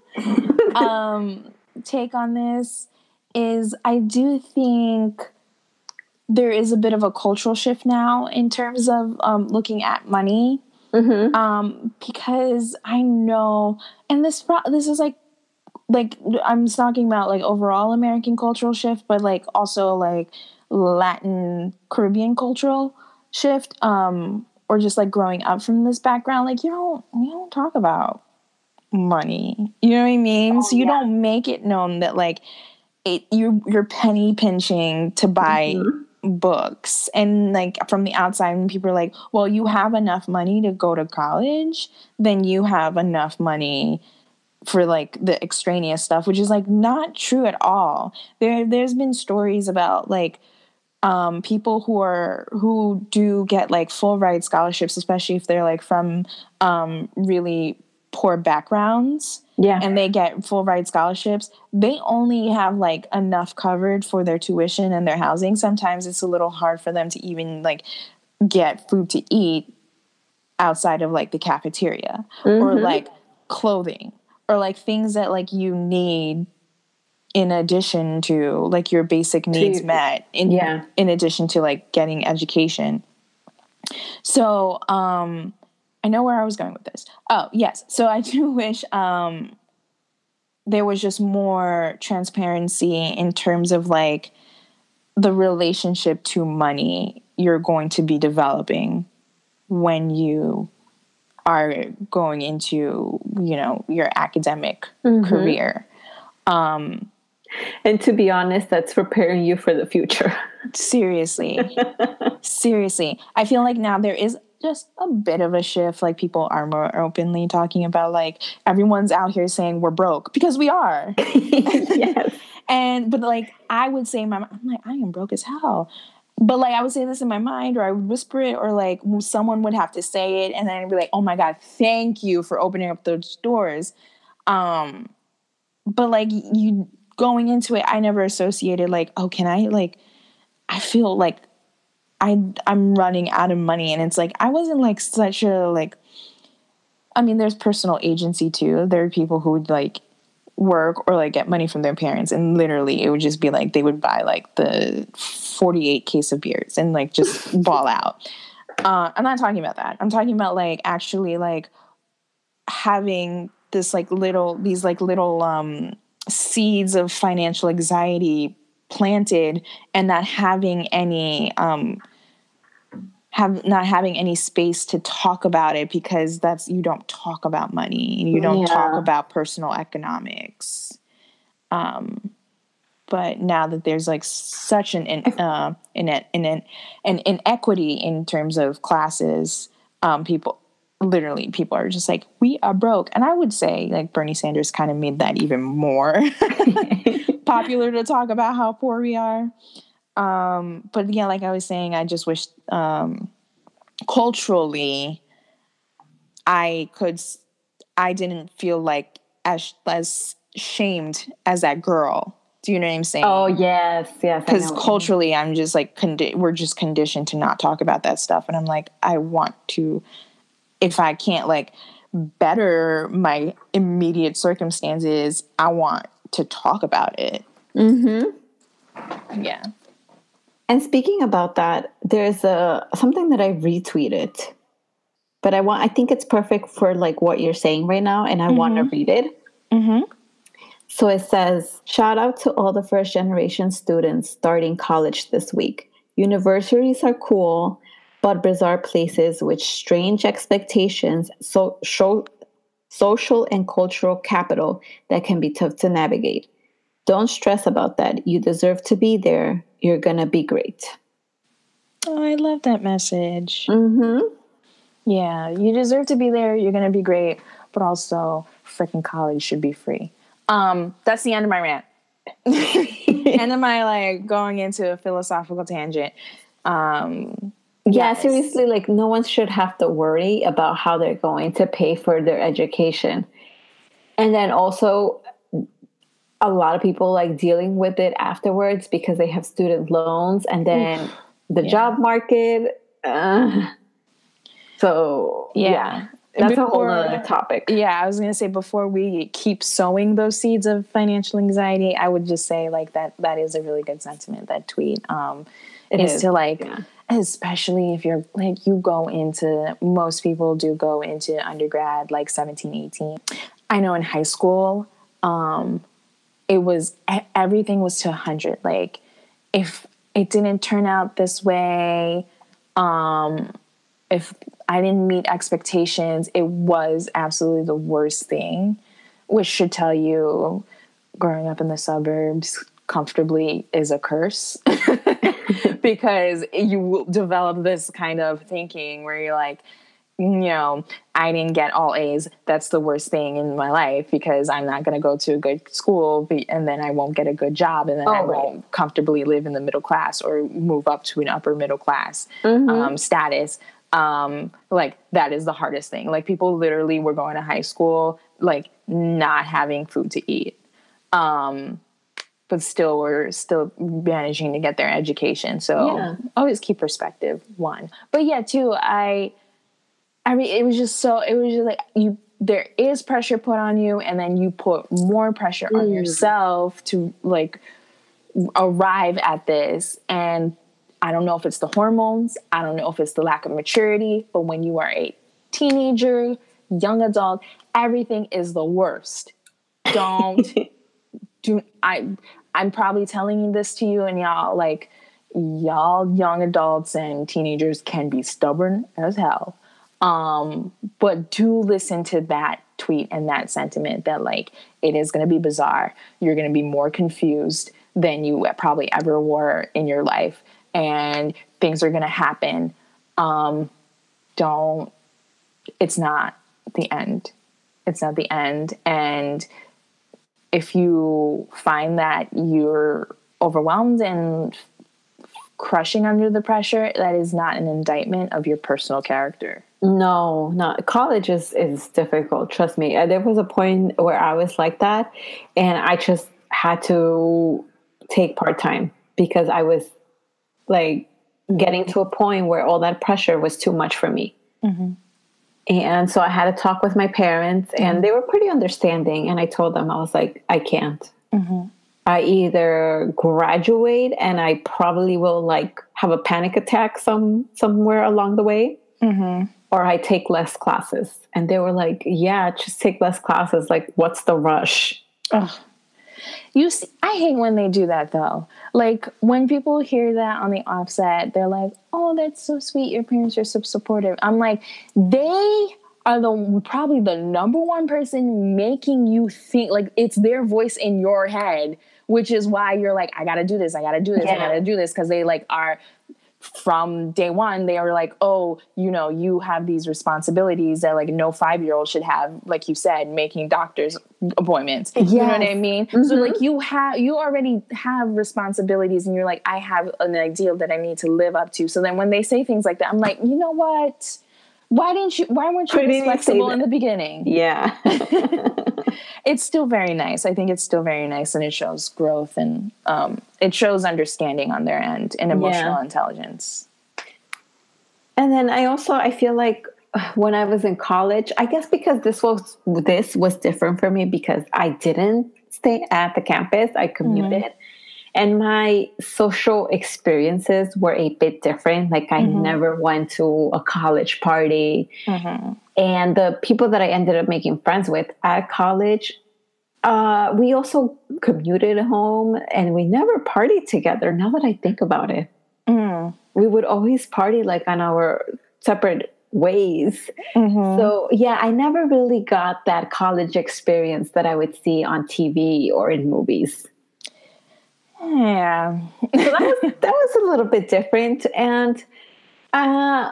um, take on this is I do think there is a bit of a cultural shift now in terms of um, looking at money Mm-hmm. Um, because I know, and this this is like like I'm talking about like overall American cultural shift, but like also like Latin Caribbean cultural shift, um, or just like growing up from this background. Like you don't you don't talk about money. You know what I mean? Oh, so you yeah. don't make it known that like it you you're penny pinching to buy mm-hmm books. And like from the outside when people are like well you have enough money to go to college then you have enough money for like the extraneous stuff which is like not true at all. There there's been stories about like um, people who are who do get like full ride scholarships especially if they're like from um, really poor backgrounds yeah and they get full ride scholarships they only have like enough covered for their tuition and their housing sometimes it's a little hard for them to even like get food to eat outside of like the cafeteria mm-hmm. or like clothing or like things that like you need in addition to like your basic needs to, met in yeah. in addition to like getting education so um I know where I was going with this. Oh, yes. So I do wish um, there was just more transparency in terms of like the relationship to money you're going to be developing when you are going into, you know, your academic mm-hmm. career. Um, and to be honest, that's preparing you for the future. seriously. seriously. I feel like now there is just a bit of a shift. Like people are more openly talking about like everyone's out here saying we're broke because we are. yes. and but like I would say my I'm like I am broke as hell. But like I would say this in my mind, or I would whisper it, or like someone would have to say it, and then I'd be like, "Oh my god, thank you for opening up those doors." Um, but like you going into it, I never associated like, "Oh, can I like?" I feel like I I'm running out of money and it's like I wasn't like such a like I mean there's personal agency too. There are people who would like work or like get money from their parents and literally it would just be like they would buy like the 48 case of beers and like just ball out. Uh, I'm not talking about that. I'm talking about like actually like having this like little these like little um seeds of financial anxiety planted and not having any um have not having any space to talk about it because that's you don't talk about money. You don't yeah. talk about personal economics. Um but now that there's like such an in, uh, in, in, in, an inequity in terms of classes um people literally people are just like we are broke. And i would say like bernie sanders kind of made that even more popular to talk about how poor we are um, but yeah, like I was saying, I just wish um, culturally I could, I didn't feel like as as shamed as that girl. Do you know what I'm saying? Oh yes, yes. Because culturally, I'm just like condi- we're just conditioned to not talk about that stuff, and I'm like, I want to, if I can't like better my immediate circumstances, I want to talk about it. Mm-hmm. Yeah. And speaking about that, there's a something that I retweeted, but I want I think it's perfect for like what you're saying right now, and I mm-hmm. want to read it. Mm-hmm. So it says, "Shout out to all the first generation students starting college this week. Universities are cool, but bizarre places with strange expectations, so show." Social and cultural capital that can be tough to navigate. Don't stress about that. You deserve to be there. You're going to be great. Oh, I love that message. Mm-hmm. Yeah, you deserve to be there. You're going to be great. But also, freaking college should be free. Um, that's the end of my rant. end of my like going into a philosophical tangent. Um, yeah, yes. seriously, like no one should have to worry about how they're going to pay for their education. And then also, a lot of people like dealing with it afterwards because they have student loans and then the yeah. job market. Uh, so yeah. yeah. That's before, a whole other topic. Yeah, I was gonna say before we keep sowing those seeds of financial anxiety, I would just say like that that is a really good sentiment, that tweet. Um it is, is to like yeah. especially if you're like you go into most people do go into undergrad like 17, 18. I know in high school, um, it was everything was to 100 like if it didn't turn out this way um if i didn't meet expectations it was absolutely the worst thing which should tell you growing up in the suburbs comfortably is a curse. Because you will develop this kind of thinking where you're like you know, I didn't get all A's. That's the worst thing in my life because I'm not going to go to a good school and then I won't get a good job and then oh, I won't right. comfortably live in the middle class or move up to an upper middle class mm-hmm. um, status. Um, like that is the hardest thing. Like people literally were going to high school like not having food to eat. Um, but still were still managing to get their education. So yeah. always keep perspective one. But yeah, two, I I mean, it was just so, it was just like you, there is pressure put on you, and then you put more pressure mm. on yourself to like arrive at this. And I don't know if it's the hormones, I don't know if it's the lack of maturity, but when you are a teenager, young adult, everything is the worst. Don't do I I'm probably telling this to you and y'all like y'all young adults and teenagers can be stubborn as hell. Um, but do listen to that tweet and that sentiment that like it is going to be bizarre. You're going to be more confused than you probably ever were in your life, and things are going to happen. Um, don't it's not the end it's not the end and if you find that you're overwhelmed and crushing under the pressure that is not an indictment of your personal character no no college is is difficult trust me uh, there was a point where i was like that and i just had to take part-time because i was like getting to a point where all that pressure was too much for me mm-hmm. and so i had to talk with my parents and mm-hmm. they were pretty understanding and i told them i was like i can't mm-hmm. I either graduate and I probably will like have a panic attack some somewhere along the way, mm-hmm. Or I take less classes. And they were like, "Yeah, just take less classes. Like, what's the rush?" Ugh. You see, I hate when they do that though. Like when people hear that on the offset, they're like, "Oh, that's so sweet. Your parents are so supportive." I'm like, they are the probably the number one person making you think like it's their voice in your head which is why you're like, I gotta do this, I gotta do this, yeah. I gotta do this, because they like are from day one they are like oh you know you have these responsibilities that like no five year old should have like you said making doctor's appointments. Yes. you know what i mean? Mm-hmm. so like you have you already have responsibilities and you're like i have an ideal that i need to live up to. So then when they say things like that i'm like you know what? Why didn't you why weren't you flexible in the beginning? Yeah it's still very nice. I think it's still very nice, and it shows growth and um, it shows understanding on their end and emotional yeah. intelligence. And then I also I feel like when I was in college, I guess because this was this was different for me because I didn't stay at the campus. I commuted. Mm-hmm. And my social experiences were a bit different. Like, I mm-hmm. never went to a college party. Mm-hmm. And the people that I ended up making friends with at college, uh, we also commuted home and we never partied together. Now that I think about it, mm. we would always party like on our separate ways. Mm-hmm. So, yeah, I never really got that college experience that I would see on TV or in movies. Yeah. so that was, that was a little bit different. And uh,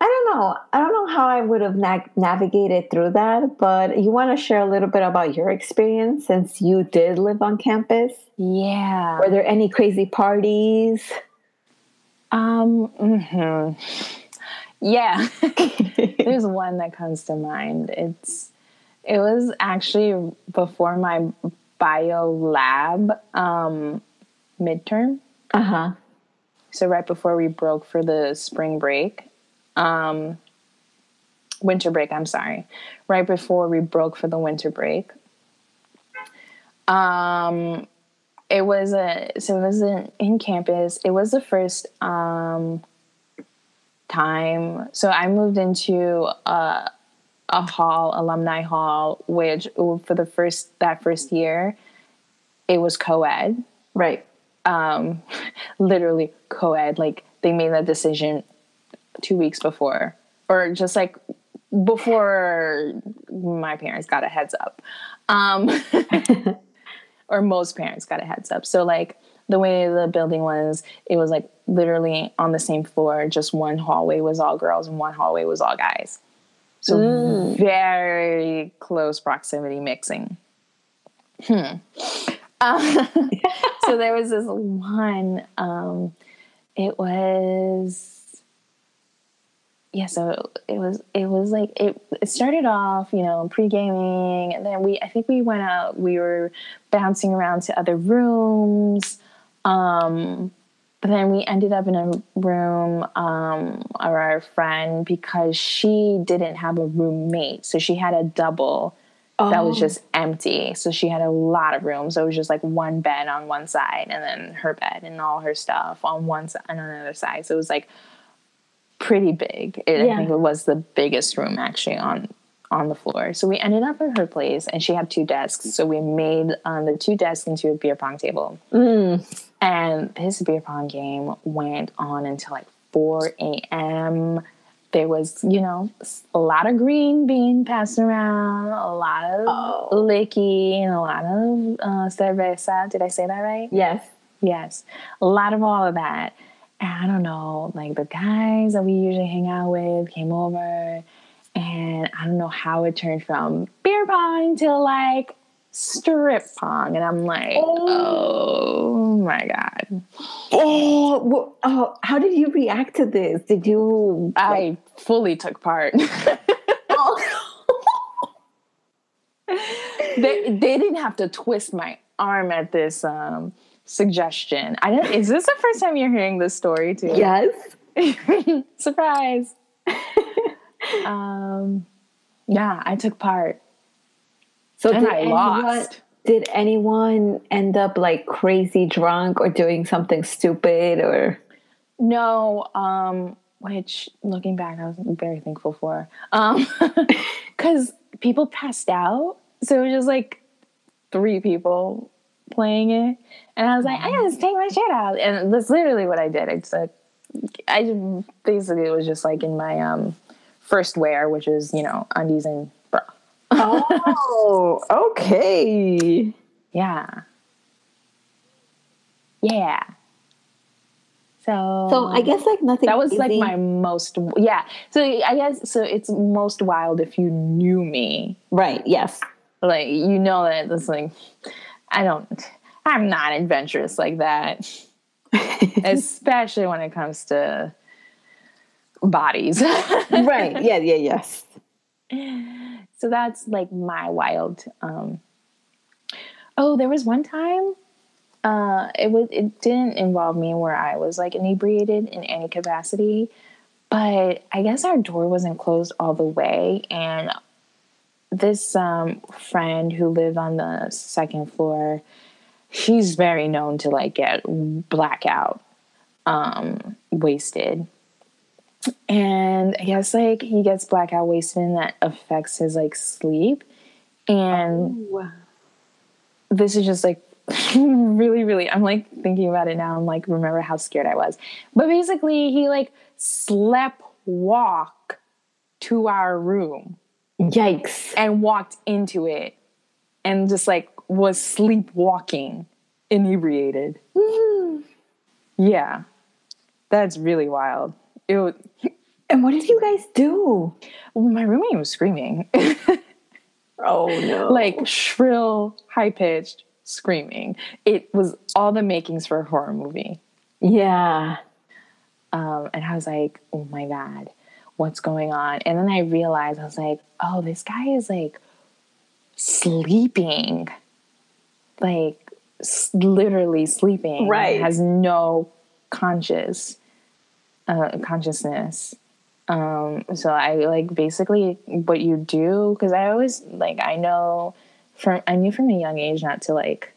I don't know. I don't know how I would have na- navigated through that, but you want to share a little bit about your experience since you did live on campus? Yeah. Were there any crazy parties? Um, mm-hmm. yeah. There's one that comes to mind. It's it was actually before my bio lab um, midterm. Uh-huh. So right before we broke for the spring break um, winter break, I'm sorry, right before we broke for the winter break. Um, it was a so it was an in campus. It was the first um, time. So I moved into a, a hall, alumni hall, which for the first that first year, it was co-ed. Right. Um, literally co-ed. Like they made that decision two weeks before, or just like before my parents got a heads up. Um, or most parents got a heads up. So, like, the way the building was, it was like literally on the same floor, just one hallway was all girls and one hallway was all guys. So, mm. very close proximity mixing. Hmm. Uh, so, there was this one, um, it was yeah, so it was it was like it, it started off, you know, pre gaming, and then we I think we went out. We were bouncing around to other rooms, um, but then we ended up in a room um, of our friend because she didn't have a roommate, so she had a double oh. that was oh. just empty. So she had a lot of rooms. So it was just like one bed on one side, and then her bed and all her stuff on one side and on the other side. So it was like pretty big. It, yeah. I think it was the biggest room actually on on the floor. So we ended up at her place, and she had two desks. So we made um, the two desks into a beer pong table. Mm. And this beer pong game went on until like 4 a.m. There was, you know, a lot of green being passed around, a lot of oh. licky, and a lot of uh, cerveza. Did I say that right? Yes. Yes. A lot of all of that. And I don't know, like the guys that we usually hang out with came over, and I don't know how it turned from beer pong to like strip pong, and I'm like, oh, my god, Oh, well, oh, how did you react to this? Did you? I fully took part. they they didn't have to twist my arm at this um, suggestion. I don't, is this the first time you're hearing this story too? yes. Surprise. um, yeah, I took part. So And did I anyone, did anyone end up like crazy drunk or doing something stupid or? No, um, which looking back, I was very thankful for. Um, because people passed out, so it was just like three people playing it, and I was like, I gotta just take my shit out, and that's literally what I did. I said, I just, basically it was just like in my um first wear, which is you know undies and. Oh, okay. Yeah, yeah. So So I guess like nothing. that was like my most yeah so i guess so it's most wild if you knew me right. Yes. like you know that it's like i don't i'm not adventurous like that especially when it comes to bodies right. Yeah. Yeah. Yes. so that's like my wild um oh there was one time uh it was it didn't involve me where i was like inebriated in any capacity but i guess our door wasn't closed all the way and this um friend who lived on the second floor she's very known to like get blackout um wasted and I guess like he gets blackout wasted and that affects his like sleep. And oh. this is just like really, really, I'm like thinking about it now. I'm like, remember how scared I was. But basically, he like slept walk to our room Yikes. and walked into it and just like was sleepwalking, inebriated. Mm. Yeah, that's really wild. It was, And what did you guys do? my roommate was screaming. Oh no. like shrill, high pitched screaming. It was all the makings for a horror movie. yeah. Um, and I was like, oh my God, what's going on? And then I realized, I was like, oh, this guy is like sleeping, like literally sleeping. Right. Has no conscious uh, consciousness. Um, so I like basically what you do because I always like I know from I knew from a young age not to like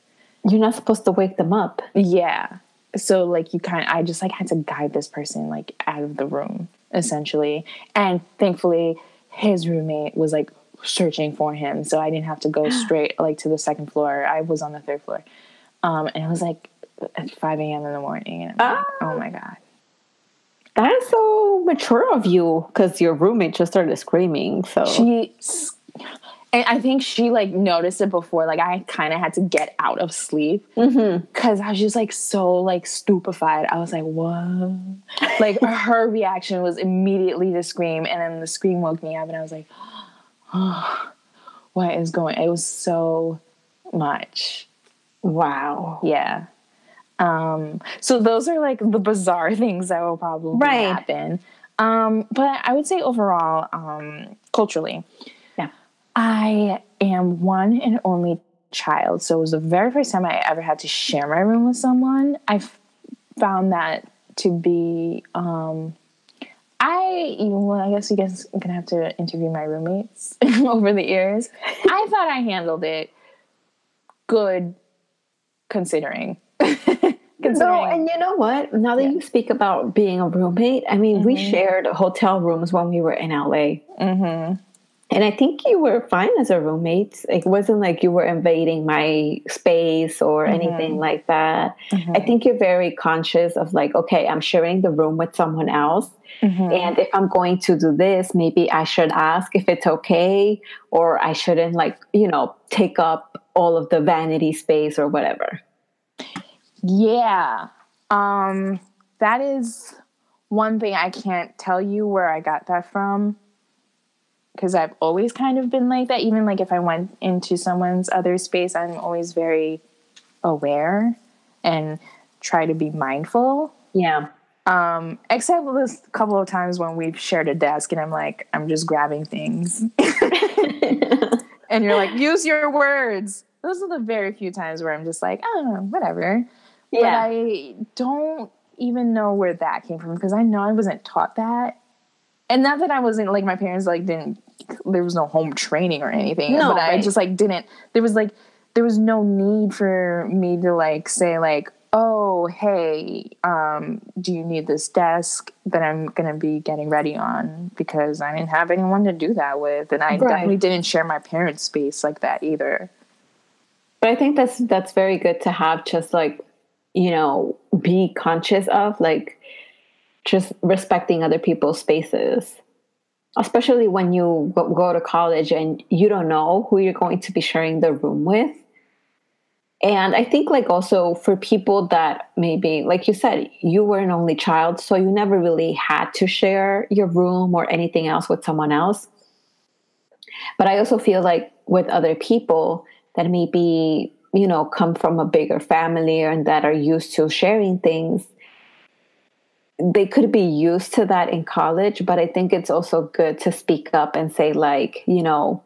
You're not supposed to wake them up. yeah. So like you kind of I just like had to guide this person like out of the room essentially. And thankfully his roommate was like searching for him. So I didn't have to go straight like to the second floor. I was on the third floor. Um and it was like at 5 a.m. in the morning and I'm like, oh my God. That is so mature of you because your roommate just started screaming. So She and I think she like noticed it before. Like I kind of had to get out of sleep mm-hmm. because I was just like so like stupefied. I was like, "What?" like her reaction was immediately to scream, and then the scream woke me up, and I was like, oh, "What is going?" It was so much. wow. Yeah. Um, so those are like the bizarre things that will probably Right. happen. Um, but I would say overall, um, culturally, Yeah. I am one and only child. So it was the very first time I ever had to share my room with someone. I found that to be, um, I, well, I guess you guys are gonna have to interview my roommates over the years. I thought I handled it good considering. No, and you know what? Now that you speak about being a roommate, I mean, we Mm-hmm. shared hotel rooms when we were in LA. Mm-hmm. And I think you were fine as a roommate. It wasn't like you were invading my space or Mm-hmm. anything like that. I think you're very conscious of like, okay, I'm sharing the room with someone else. Mm-hmm. And if I'm going to do this, maybe I should ask if it's okay, or I shouldn't like, you know, take up all of the vanity space or whatever. Yeah. Um that is one thing I can't tell you where I got that from because I've always kind of been like that. Even like if I went into someone's other space, I'm always very aware and try to be mindful. Yeah. Um, except this couple of times when we've shared a desk and I'm like, I'm just grabbing things. and you're like, use your words. Those are the very few times where I'm just like, oh, whatever. Yeah. But I don't even know where that came from because I know I wasn't taught that. And not that I wasn't like my parents like didn't there was no home training or anything. No, but right. I just like didn't there was like there was no need for me to like say like, oh hey, um, do you need this desk that I'm gonna be getting ready on? Because I didn't have anyone to do that with. And I right. definitely didn't share my parents' space like that either. But I think that's that's very good to have just like, you know, be conscious of like just respecting other people's spaces. Especially when you go to college and you don't know who you're going to be sharing the room with. And i think like also for people that maybe like you said you were an only child so you never really had to share your room or anything else with someone else. But i also feel like with other people that maybe you know come from a bigger family and that are used to sharing things they could be used to that in college but i think it's also good to speak up and say like you know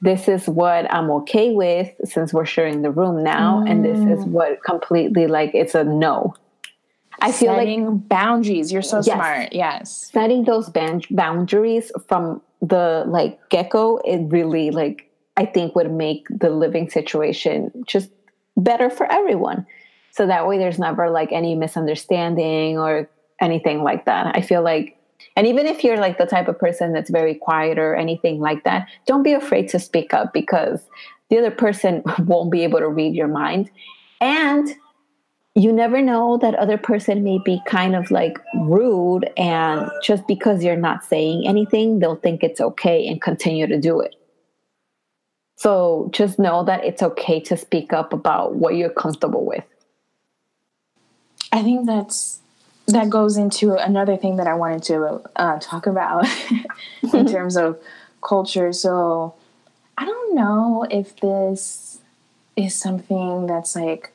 this is what i'm okay with since we're sharing the room now mm. and this is mm. what completely like it's a no i feel setting like boundaries you're so yes, smart yes setting those band- boundaries from the like get-go it really like i think would make the living situation just better for everyone so that way there's never like any misunderstanding or anything like that. I feel like, and even if you're like the type of person that's very quiet or anything like that, don't be afraid to speak up because the other person won't be able to read your mind. And you never know that other person may be kind of like rude and just because you're not saying anything they'll think it's okay and continue to do it so just know that it's okay to speak up about what you're comfortable with i think that's that goes into another thing that I wanted to uh, talk about in terms of culture. So I don't know if this is something that's like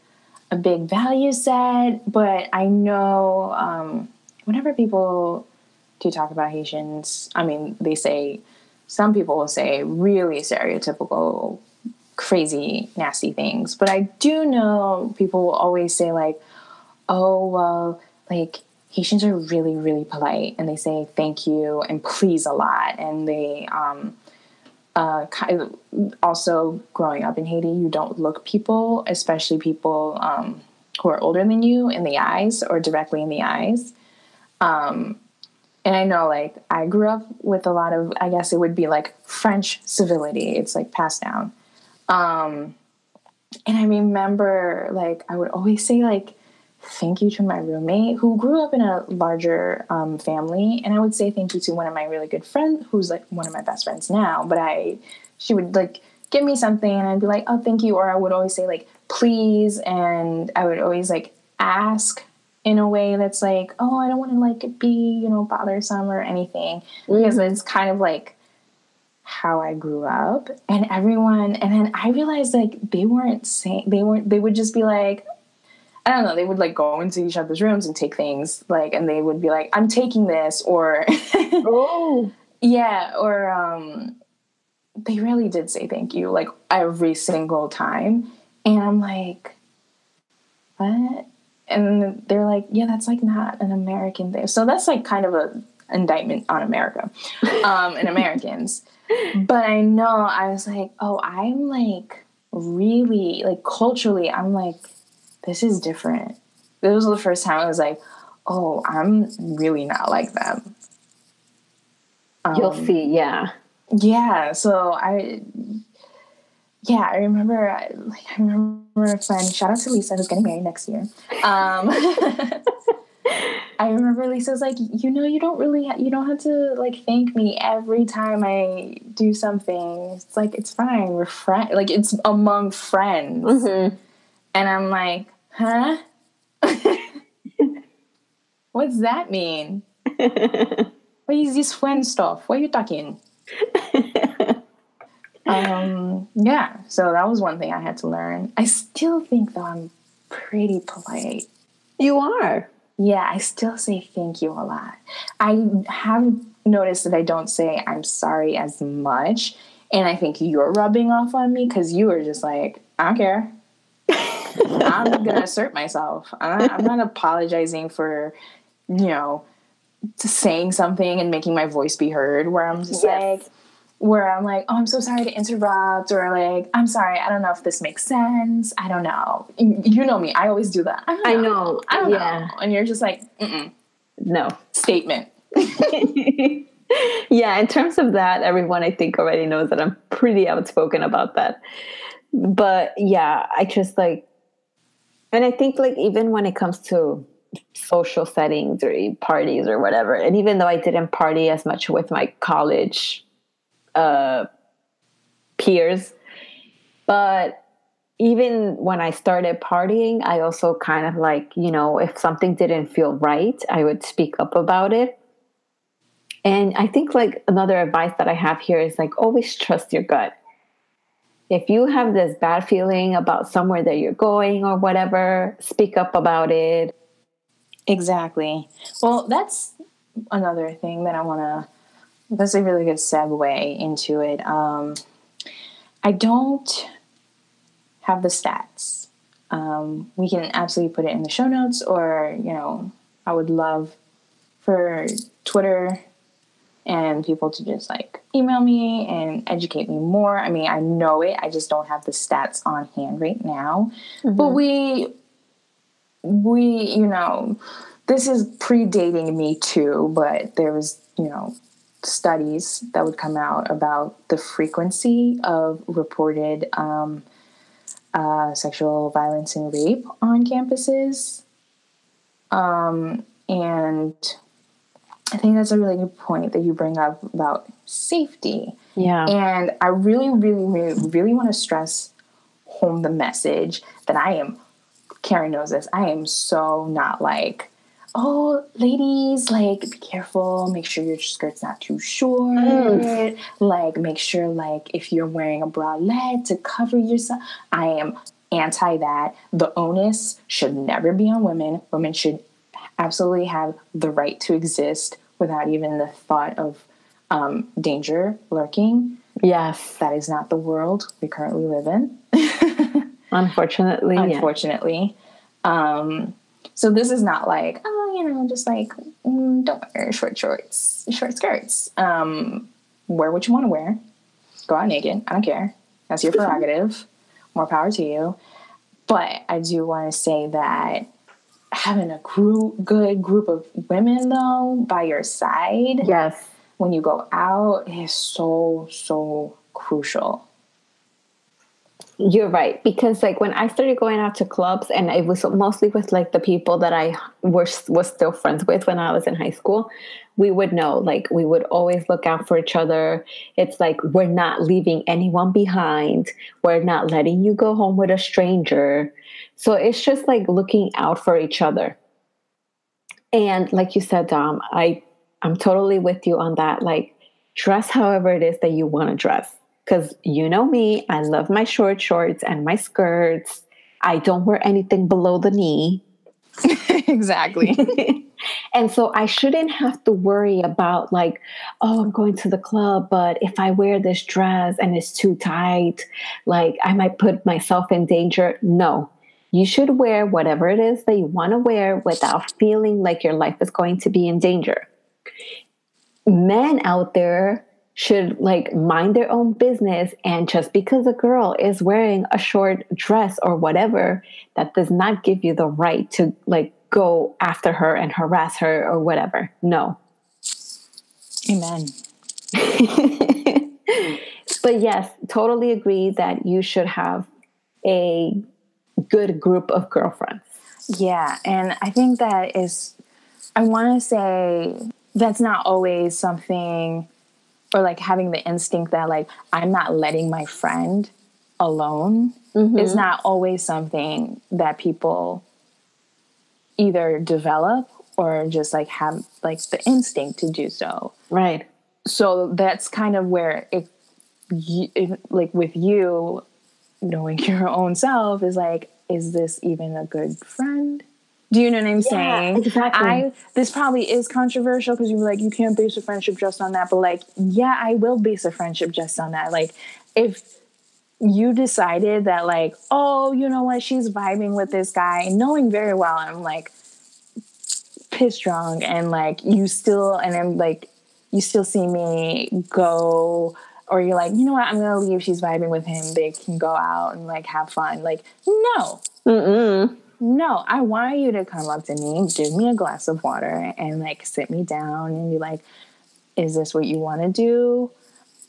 a big value set, but I know um, whenever people do talk about Haitians, I mean, they say, some people will say really stereotypical, crazy, nasty things. But I do know people will always say, like, oh, well, like Haitians are really, really polite and they say thank you and please a lot. And they um, uh, also growing up in Haiti, you don't look people, especially people um, who are older than you, in the eyes or directly in the eyes. Um, and I know, like, I grew up with a lot of, I guess it would be like French civility. It's like passed down. Um, and I remember, like, I would always say, like, thank you to my roommate who grew up in a larger um, family and i would say thank you to one of my really good friends who's like one of my best friends now but i she would like give me something and i'd be like oh thank you or i would always say like please and i would always like ask in a way that's like oh i don't want to like be you know bothersome or anything mm-hmm. because it's kind of like how I grew up and everyone and then I realized like they weren't saying they weren't they would just be like I don't know, they would like go into each other's rooms and take things, like, and they would be like, I'm taking this, or, oh, yeah, or, um, they really did say thank you, like, every single time. And I'm like, what? And they're like, yeah, that's like not an American thing. So that's like kind of a indictment on America um, and Americans. but I know I was like, oh, I'm like really, like, culturally, I'm like, this is different. This was the first time I was like, oh, I'm really not like them. Um, You'll see, yeah. Yeah. So I, yeah, I remember, like, I remember a friend, shout out to Lisa, who's getting married next year. Um, I remember Lisa was like, you know, you don't really, ha- you don't have to like thank me every time I do something. It's like it's fine. We're friends. Like it's among friends. Mm-hmm. And I'm like, huh? What's that mean? what is this friend stuff? What are you talking? Um, yeah, so that was one thing I had to learn. I still think that I'm pretty polite. You are. Yeah, I still say thank you a lot. I have noticed that I don't say I'm sorry as much. And I think you're rubbing off on me because you are just like, I don't care. I'm going to assert myself. I'm not, I'm not apologizing for, you know, saying something and making my voice be heard where I'm just yes. like, where I'm like, oh, I'm so sorry to interrupt, or like, I'm sorry, I don't know if this makes sense. I don't know. You know me, I always do that. I, know. I know. I don't yeah. know. And you're just like, Mm-mm. no. Statement. yeah, in terms of that, everyone I think already knows that I'm pretty outspoken about that. But yeah, I just like, and I think like even when it comes to social settings or parties or whatever, and even though I didn't party as much with my college uh, peers. But even when I started partying, I also kind of like, you know, if something didn't feel right, I would speak up about it. And I think like another advice that I have here is like always trust your gut. If you have this bad feeling about somewhere that you're going or whatever, speak up about it. Exactly. Well, that's another thing that I want to that's a really good segue into it. Um, I don't have the stats. Um, we can absolutely put it in the show notes, or you know, I would love for Twitter and people to just like email me and educate me more. I mean, I know it, I just don't have the stats on hand right now. Mm-hmm. But we, we, you know, this is predating me too, but there was, you know, studies that would come out about the frequency of reported um, uh, sexual violence and rape on campuses. Um, and I think that's a really good point that you bring up about safety. Yeah. And I really, really, really, really want to stress home the message that I am, Karen knows this, I am so not like oh, ladies, like be careful, make sure your skirt's not too short. Mm. Like make sure like if you're wearing a bralette to cover yourself. I am anti that. The onus should never be on women. Women should absolutely have the right to exist without even the thought of um, danger lurking. Yes. That is not the world we currently live in. Unfortunately. Unfortunately. Yeah. Um, so this is not like, oh, you know, just like mm, don't wear short shorts, short skirts. Um, wear what you want to wear. Go out naked. I don't care. That's your prerogative. More power to you. But I do want to say that having a group, good group of women though by your side, yes, when you go out is so so crucial. You're right because like when I started going out to clubs and it was mostly with like the people that I was was still friends with when I was in high school, we would know like we would always look out for each other. It's like we're not leaving anyone behind. We're not letting you go home with a stranger. So it's just like looking out for each other. And like you said, Dom, I I'm totally with you on that. Like dress however it is that you want to dress because you know me, I love my short shorts and my skirts. I don't wear anything below the knee. exactly. and so I shouldn't have to worry about, like, oh, I'm going to the club, but if I wear this dress and it's too tight, like, I might put myself in danger. No, you should wear whatever it is that you want to wear without feeling like your life is going to be in danger. Men out there should like mind their own business and just because a girl is wearing a short dress or whatever that does not give you the right to like go after her and harass her or whatever. No. Amen. But yes totally agree that you should have a good group of girlfriends. Yeah and i think that is i want to say that's not always something or like having the instinct that like I'm not letting my friend alone mm-hmm. is not always something that people either develop or just like have like the instinct to do so. Right. So that's kind of where it, it like with you knowing your own self is like, is this even a good friend? Do you know what I'm yeah, saying? Exactly. I this probably is controversial because you're like you can't base a friendship just on that, but like yeah, I will base a friendship just on that. Like if you decided that like oh you know what she's vibing with this guy knowing very well i'm like pissed drunk and like you still and i'm like you still see me go or you're like you know what i'm gonna leave she's vibing with him they can go out and like have fun like no Mm-mm. No i want you to come up to me give me a glass of water and like sit me down and be like is this what you want to do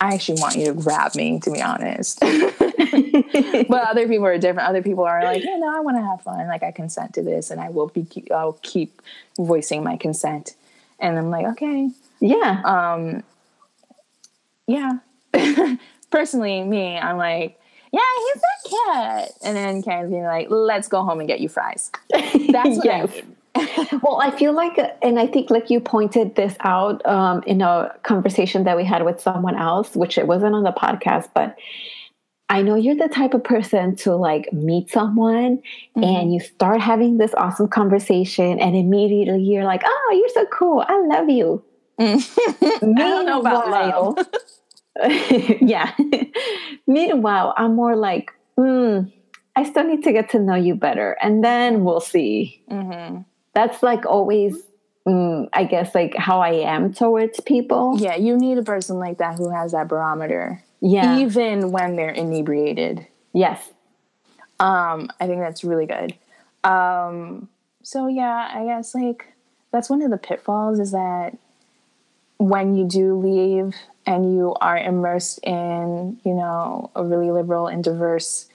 I actually want you to grab me, to be honest. but other people are different. Other people are like, yeah, no, I want to have fun. Like I consent to this, and I will be. I'll keep voicing my consent. And I'm like, okay, yeah, um, yeah. Personally, me, I'm like, yeah, he's a cat. And then Karen's being like, let's go home and get you fries. That's what yes. I mean. well, I feel like, and I think like you pointed this out um, in a conversation that we had with someone else, which it wasn't on the podcast, but I know you're the type of person to like meet someone mm-hmm. and you start having this awesome conversation, and immediately you're like, oh, you're so cool. I love you. Mm-hmm. I don't know about love. yeah. Meanwhile, I'm more like, mm, I still need to get to know you better, and then we'll see. Mm-hmm. That's like always mm, i guess like how i am towards people. Yeah you need a person like that who has that barometer yeah. even when they're inebriated. Yes. Um i think that's really good. Um so yeah i guess like that's one of the pitfalls is that when you do leave and you are immersed in you know a really liberal and diverse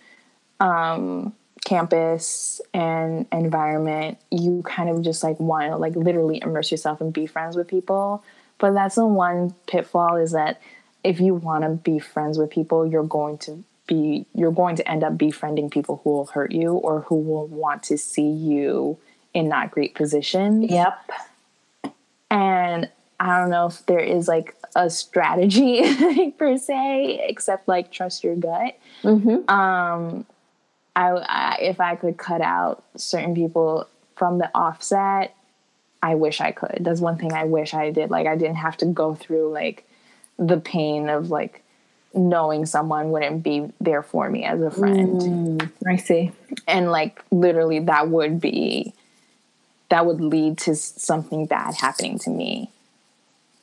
um campus and environment, you kind of just like want to like literally immerse yourself and be friends with people. But that's the one pitfall is that if you want to be friends with people, you're going to be you're going to end up befriending people who will hurt you or who will want to see you in not great position. Yep. And I don't know if there is like a strategy per se, except like trust your gut. Mm-hmm. Um, I, I if I could cut out certain people from the offset, I wish I could. That's one thing I wish I did. Like I didn't have to go through like the pain of like knowing someone wouldn't be there for me as a friend. Mm, I see. And like literally that would be that would lead to something bad happening to me.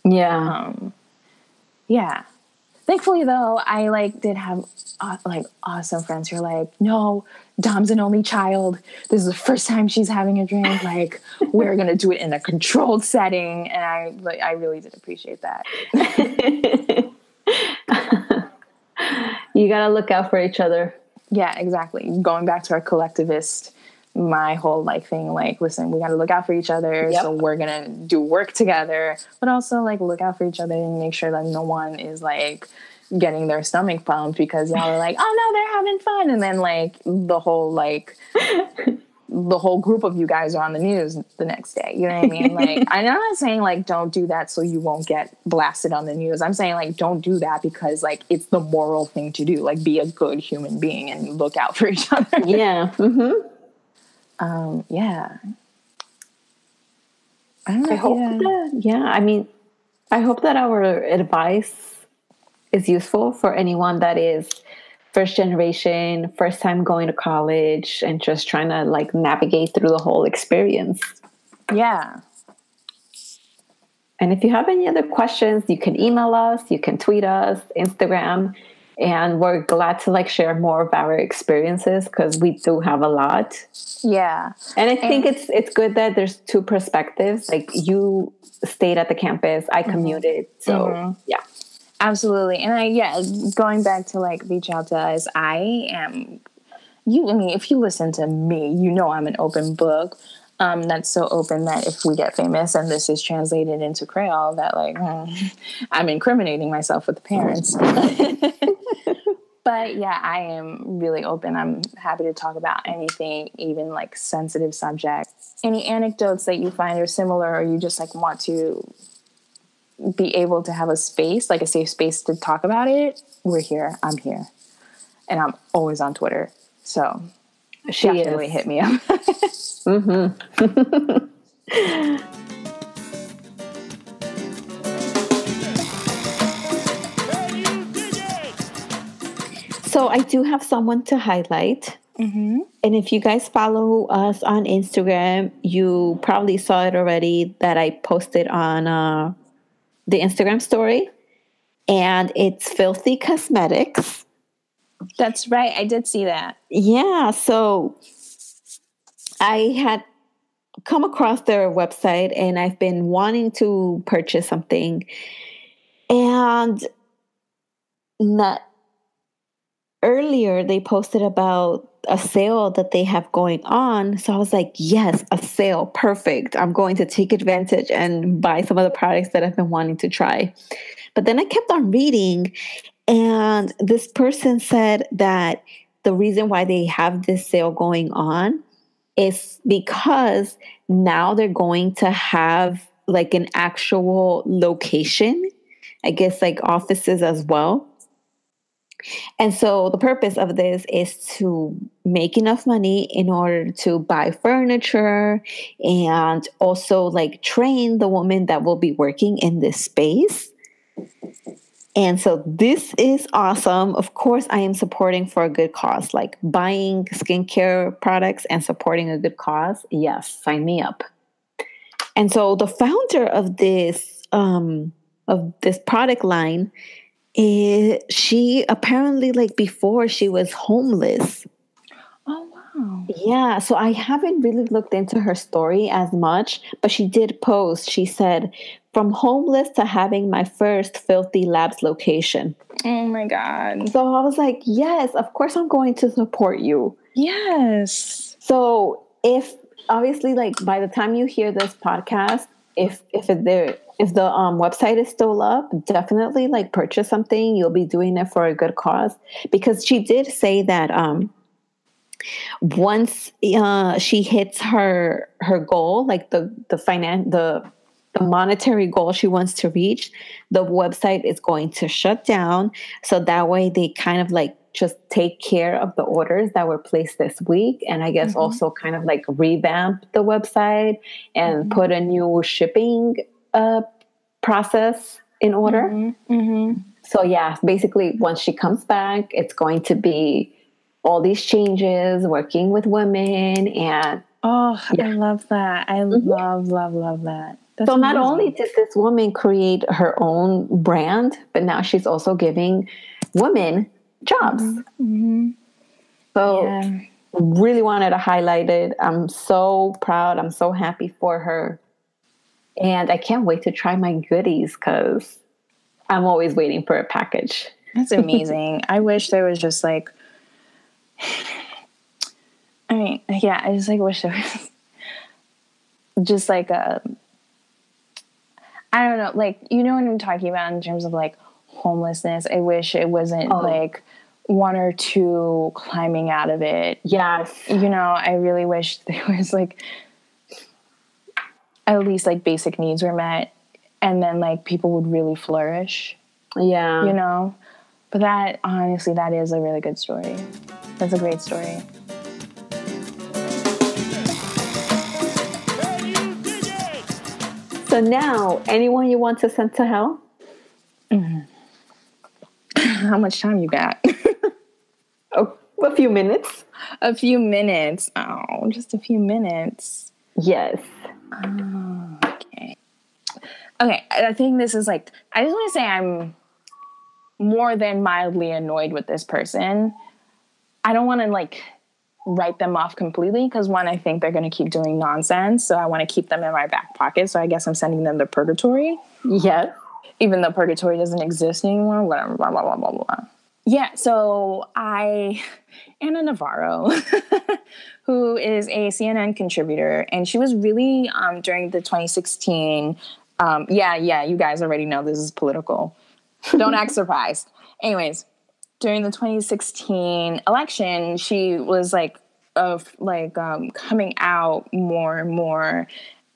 Yeah. Um yeah. Thankfully, though, I like did have uh, like awesome friends who are like, no, Dom's an only child. This is the first time she's having a drink. Like, we're gonna do it in a controlled setting, and I like I really did appreciate that. you gotta look out for each other. Yeah, exactly. Going back to our collectivist my whole like thing like listen we got to look out for each other yep. so we're gonna do work together but also like look out for each other and make sure that no one is like getting their stomach pumped because y'all are like oh no they're having fun and then like the whole like the whole group of you guys are on the news the next day you know what i mean? Like i'm not saying like don't do that so you won't get blasted on the news. I'm saying like don't do that because like it's the moral thing to do like be a good human being and look out for each other. Yeah mm-hmm um, yeah. I, know, I hope yeah. that, yeah, I mean, I hope that our advice is useful for anyone that is first generation, first time going to college, and just trying to like navigate through the whole experience. Yeah. And if you have any other questions, you can email us, you can tweet us, Instagram and we're glad to like share more of our experiences because we do have a lot yeah and i think and, it's it's good that there's two perspectives like you stayed at the campus i mm-hmm. commuted mm-hmm. so mm-hmm. yeah absolutely and i yeah going back to like reach out to us i am you i mean if you listen to me you know i'm an open book um, that's so open that if we get famous and this is translated into Creole, that like hmm, I'm incriminating myself with the parents. but yeah, I am really open. I'm happy to talk about anything, even like sensitive subjects. Any anecdotes that you find are similar, or you just like want to be able to have a space, like a safe space to talk about it, we're here. I'm here, and I'm always on Twitter. So She definitely is. hit me up. So I do have someone to highlight. And if you guys follow us on Instagram, you probably saw it already that I posted on uh, the Instagram story. And it's Filthy Cosmetics. That's right. I did see that. Yeah, so I had come across their website and I've been wanting to purchase something. And not earlier they posted about a sale that they have going on. So I was like, yes, a sale. Perfect. I'm going to take advantage and buy some of the products that I've been wanting to try. But then I kept on reading, and this person said that the reason why they have this sale going on is because now they're going to have like an actual location, I guess like offices as well. And so the purpose of this is to make enough money in order to buy furniture and also like train the woman that will be working in this space. And so this is awesome. Of course, I am supporting for a good cause, like buying skincare products and supporting a good cause. Yes, sign me up. And so the founder of this um, of this product line is she apparently like before she was homeless. Oh wow. Yeah, so I haven't really looked into her story as much, but she did post. She said, "From homeless to having my first Filthy Labs location." Oh my god. So I was like, "Yes, of course I'm going to support you." Yes. So if obviously like by the time you hear this podcast, if if it there if the um, website is still up, definitely like purchase something. You'll be doing it for a good cause because she did say that um, once uh, she hits her her goal, like the the finan the the monetary goal she wants to reach, the website is going to shut down. So that way they kind of like just take care of the orders that were placed this week. And I guess also kind of like revamp the website and put a new shipping uh, process in order. Mm-hmm. So yeah, basically once she comes back, it's going to be all these changes, working with women and Oh, Yeah. I love that. I love, love, love that. That's so not amazing. only did this woman create her own brand, but now she's also giving women jobs. Mhm. So Yeah. really wanted to highlight it. I'm so proud. I'm so happy for her. And I can't wait to try my goodies because I'm always waiting for a package. That's amazing. I wish there was just like, I mean, yeah, I just like wish there was just like a, I don't know, like, you know what I'm talking about in terms of like homelessness. I wish it wasn't Oh. like one or two climbing out of it. Yes. You know, I really wish there was like, at least like basic needs were met and then like people would really flourish Yeah. you know but that honestly that is a really good story that's a great story So now, anyone you want to send to hell? Mm-hmm. how much time you got Oh, a few minutes. a few minutes oh just a few minutes Yes. Oh, okay okay i think this is like i just want to say i'm more than mildly annoyed with this person i don't want to like write them off completely because one i think they're going to keep doing nonsense so i want to keep them in my back pocket so i guess i'm sending them to purgatory Yes. even though purgatory doesn't exist anymore, whatever, blah, blah, blah, blah, blah. Yeah, so I, Ana Navarro, who is a CNN contributor, and she was really, um, during the 2016, um, yeah, yeah, you guys already know this is political. Don't act surprised. Anyways, during the 2016 election, she was like of like um, coming out more and more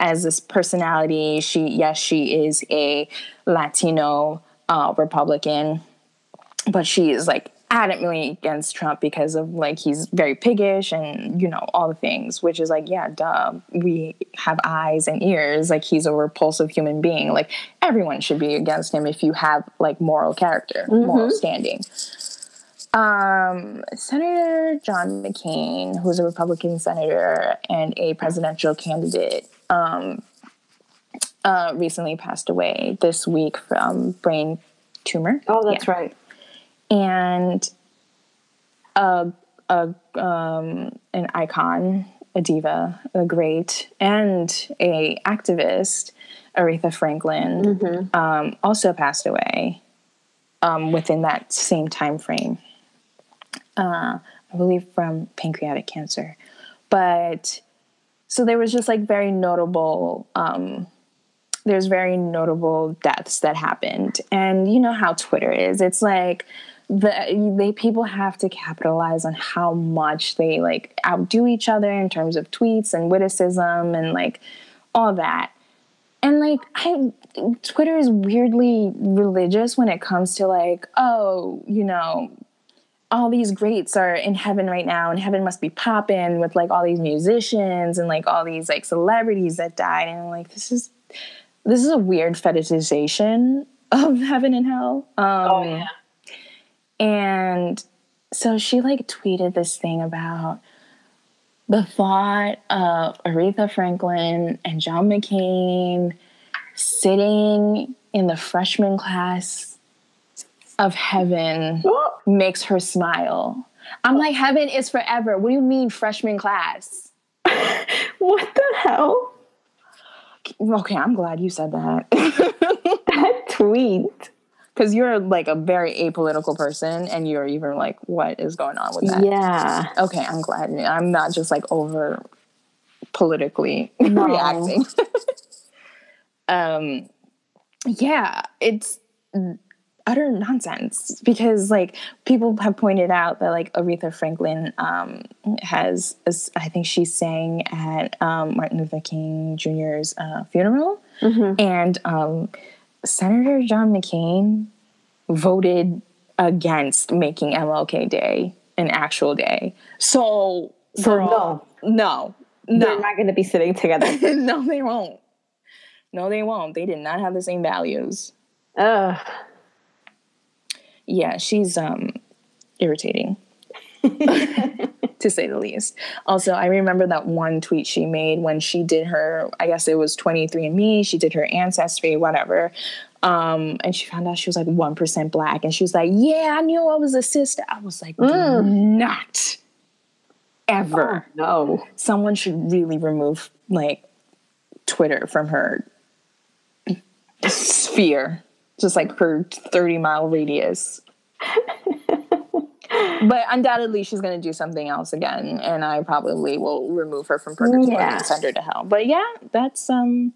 as this personality. She yes, she is a Latino uh, Republican, but she is like adamantly against Trump because of like he's very piggish and you know all the things, which is like yeah, duh. We have eyes and ears. Like he's a repulsive human being. Like everyone should be against him if you have like moral character, moral standing. Um, Senator John McCain, who's a Republican senator and a presidential candidate, um, uh, recently passed away this week from brain tumor. Oh, that's Yeah right. and a, a um, an icon, a diva, a great, and a activist, Aretha Franklin, um, also passed away um, within that same time frame. Uh, I believe from pancreatic cancer, but so there was just like very notable um, there's very notable deaths that happened. And you know how twitter is. It's like the they people have to capitalize on how much they like outdo each other in terms of tweets and witticism and like all that. And like i twitter is weirdly religious when it comes to like oh you know all these greats are in heaven right now and heaven must be popping with like all these musicians and like all these like celebrities that died and like this is this is a weird fetishization of heaven and hell um Oh yeah. and so she like tweeted this thing about the thought of Aretha Franklin and John McCain sitting in the freshman class of heaven makes her smile. I'm like, heaven is forever. What do you mean, freshman class? what the hell? Okay, I'm glad you said that. That tweet. Because you're like a very apolitical person and you're even like, what is going on with that? Yeah. Okay, I'm glad. I'm not just like over politically No. reacting. um, yeah, it's utter nonsense because like people have pointed out that like Aretha Franklin um, has, I think she sang at um, Martin Luther King Jr.'s uh, funeral, and um, Senator John McCain voted against making MLK Day an actual day. So, So girl, no, no, They're not going to be sitting together. no, they won't. No, they won't. They did not have the same values. Ugh. Yeah, she's um irritating. to say the least. Also, I remember that one tweet she made when she did her, I guess it was 23andMe, she did her ancestry, whatever. Um, and she found out she was like 1% black. And she was like, Yeah, I knew I was a sister. I was like, Do not ever. No. Someone should really remove like Twitter from her sphere, just like her 30 mile radius. but undoubtedly, she's going to do something else again, and I probably will remove her from purgatory Yeah. and send her to hell. But yeah, that's um,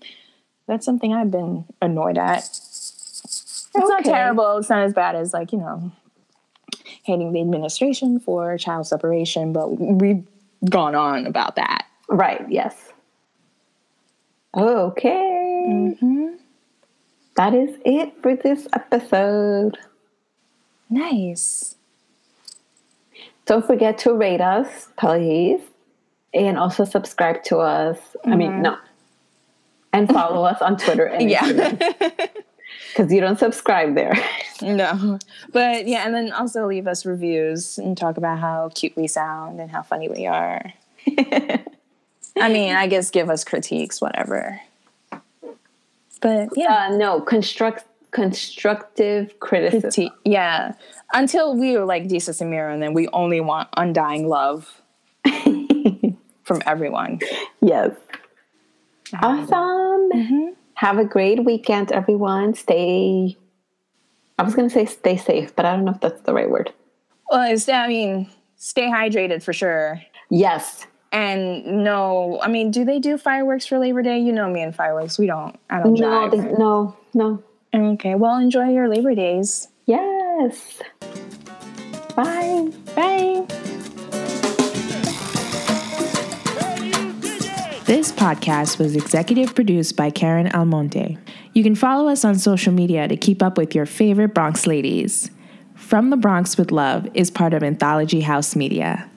that's something I've been annoyed at. It's not terrible. It's not as bad as like you know, hating the administration for child separation, but we've gone on about that. Right. Yes. Okay. That is it for this episode. Nice. Don't forget to rate us, please. And also subscribe to us. I mean, mm-hmm. no. And follow us on Twitter and Yeah. Because you don't subscribe there. No, but yeah, and then also leave us reviews and talk about how cute we sound and how funny we are. I mean, I guess give us critiques, whatever. But yeah, Uh, no, construct constructive criticism. critique, yeah. Until we are like Jesus and Samira, and then we only want undying love from everyone. Yes. Awesome. Have a great weekend, everyone. Stay. I was going to say stay safe, but I don't know if that's the right word. Well, I mean, stay hydrated for sure. Yes. And no, I mean, do they do fireworks for Labor Day? You know me and fireworks. We don't. I don't No, drive. they- no, no. Okay, well, enjoy your Labor Days. Yes. Bye. Bye. This podcast was executive produced by Karen Almonte. You can follow us on social media to keep up with your favorite Bronx ladies. From the Bronx with Love is part of Anthology House Media.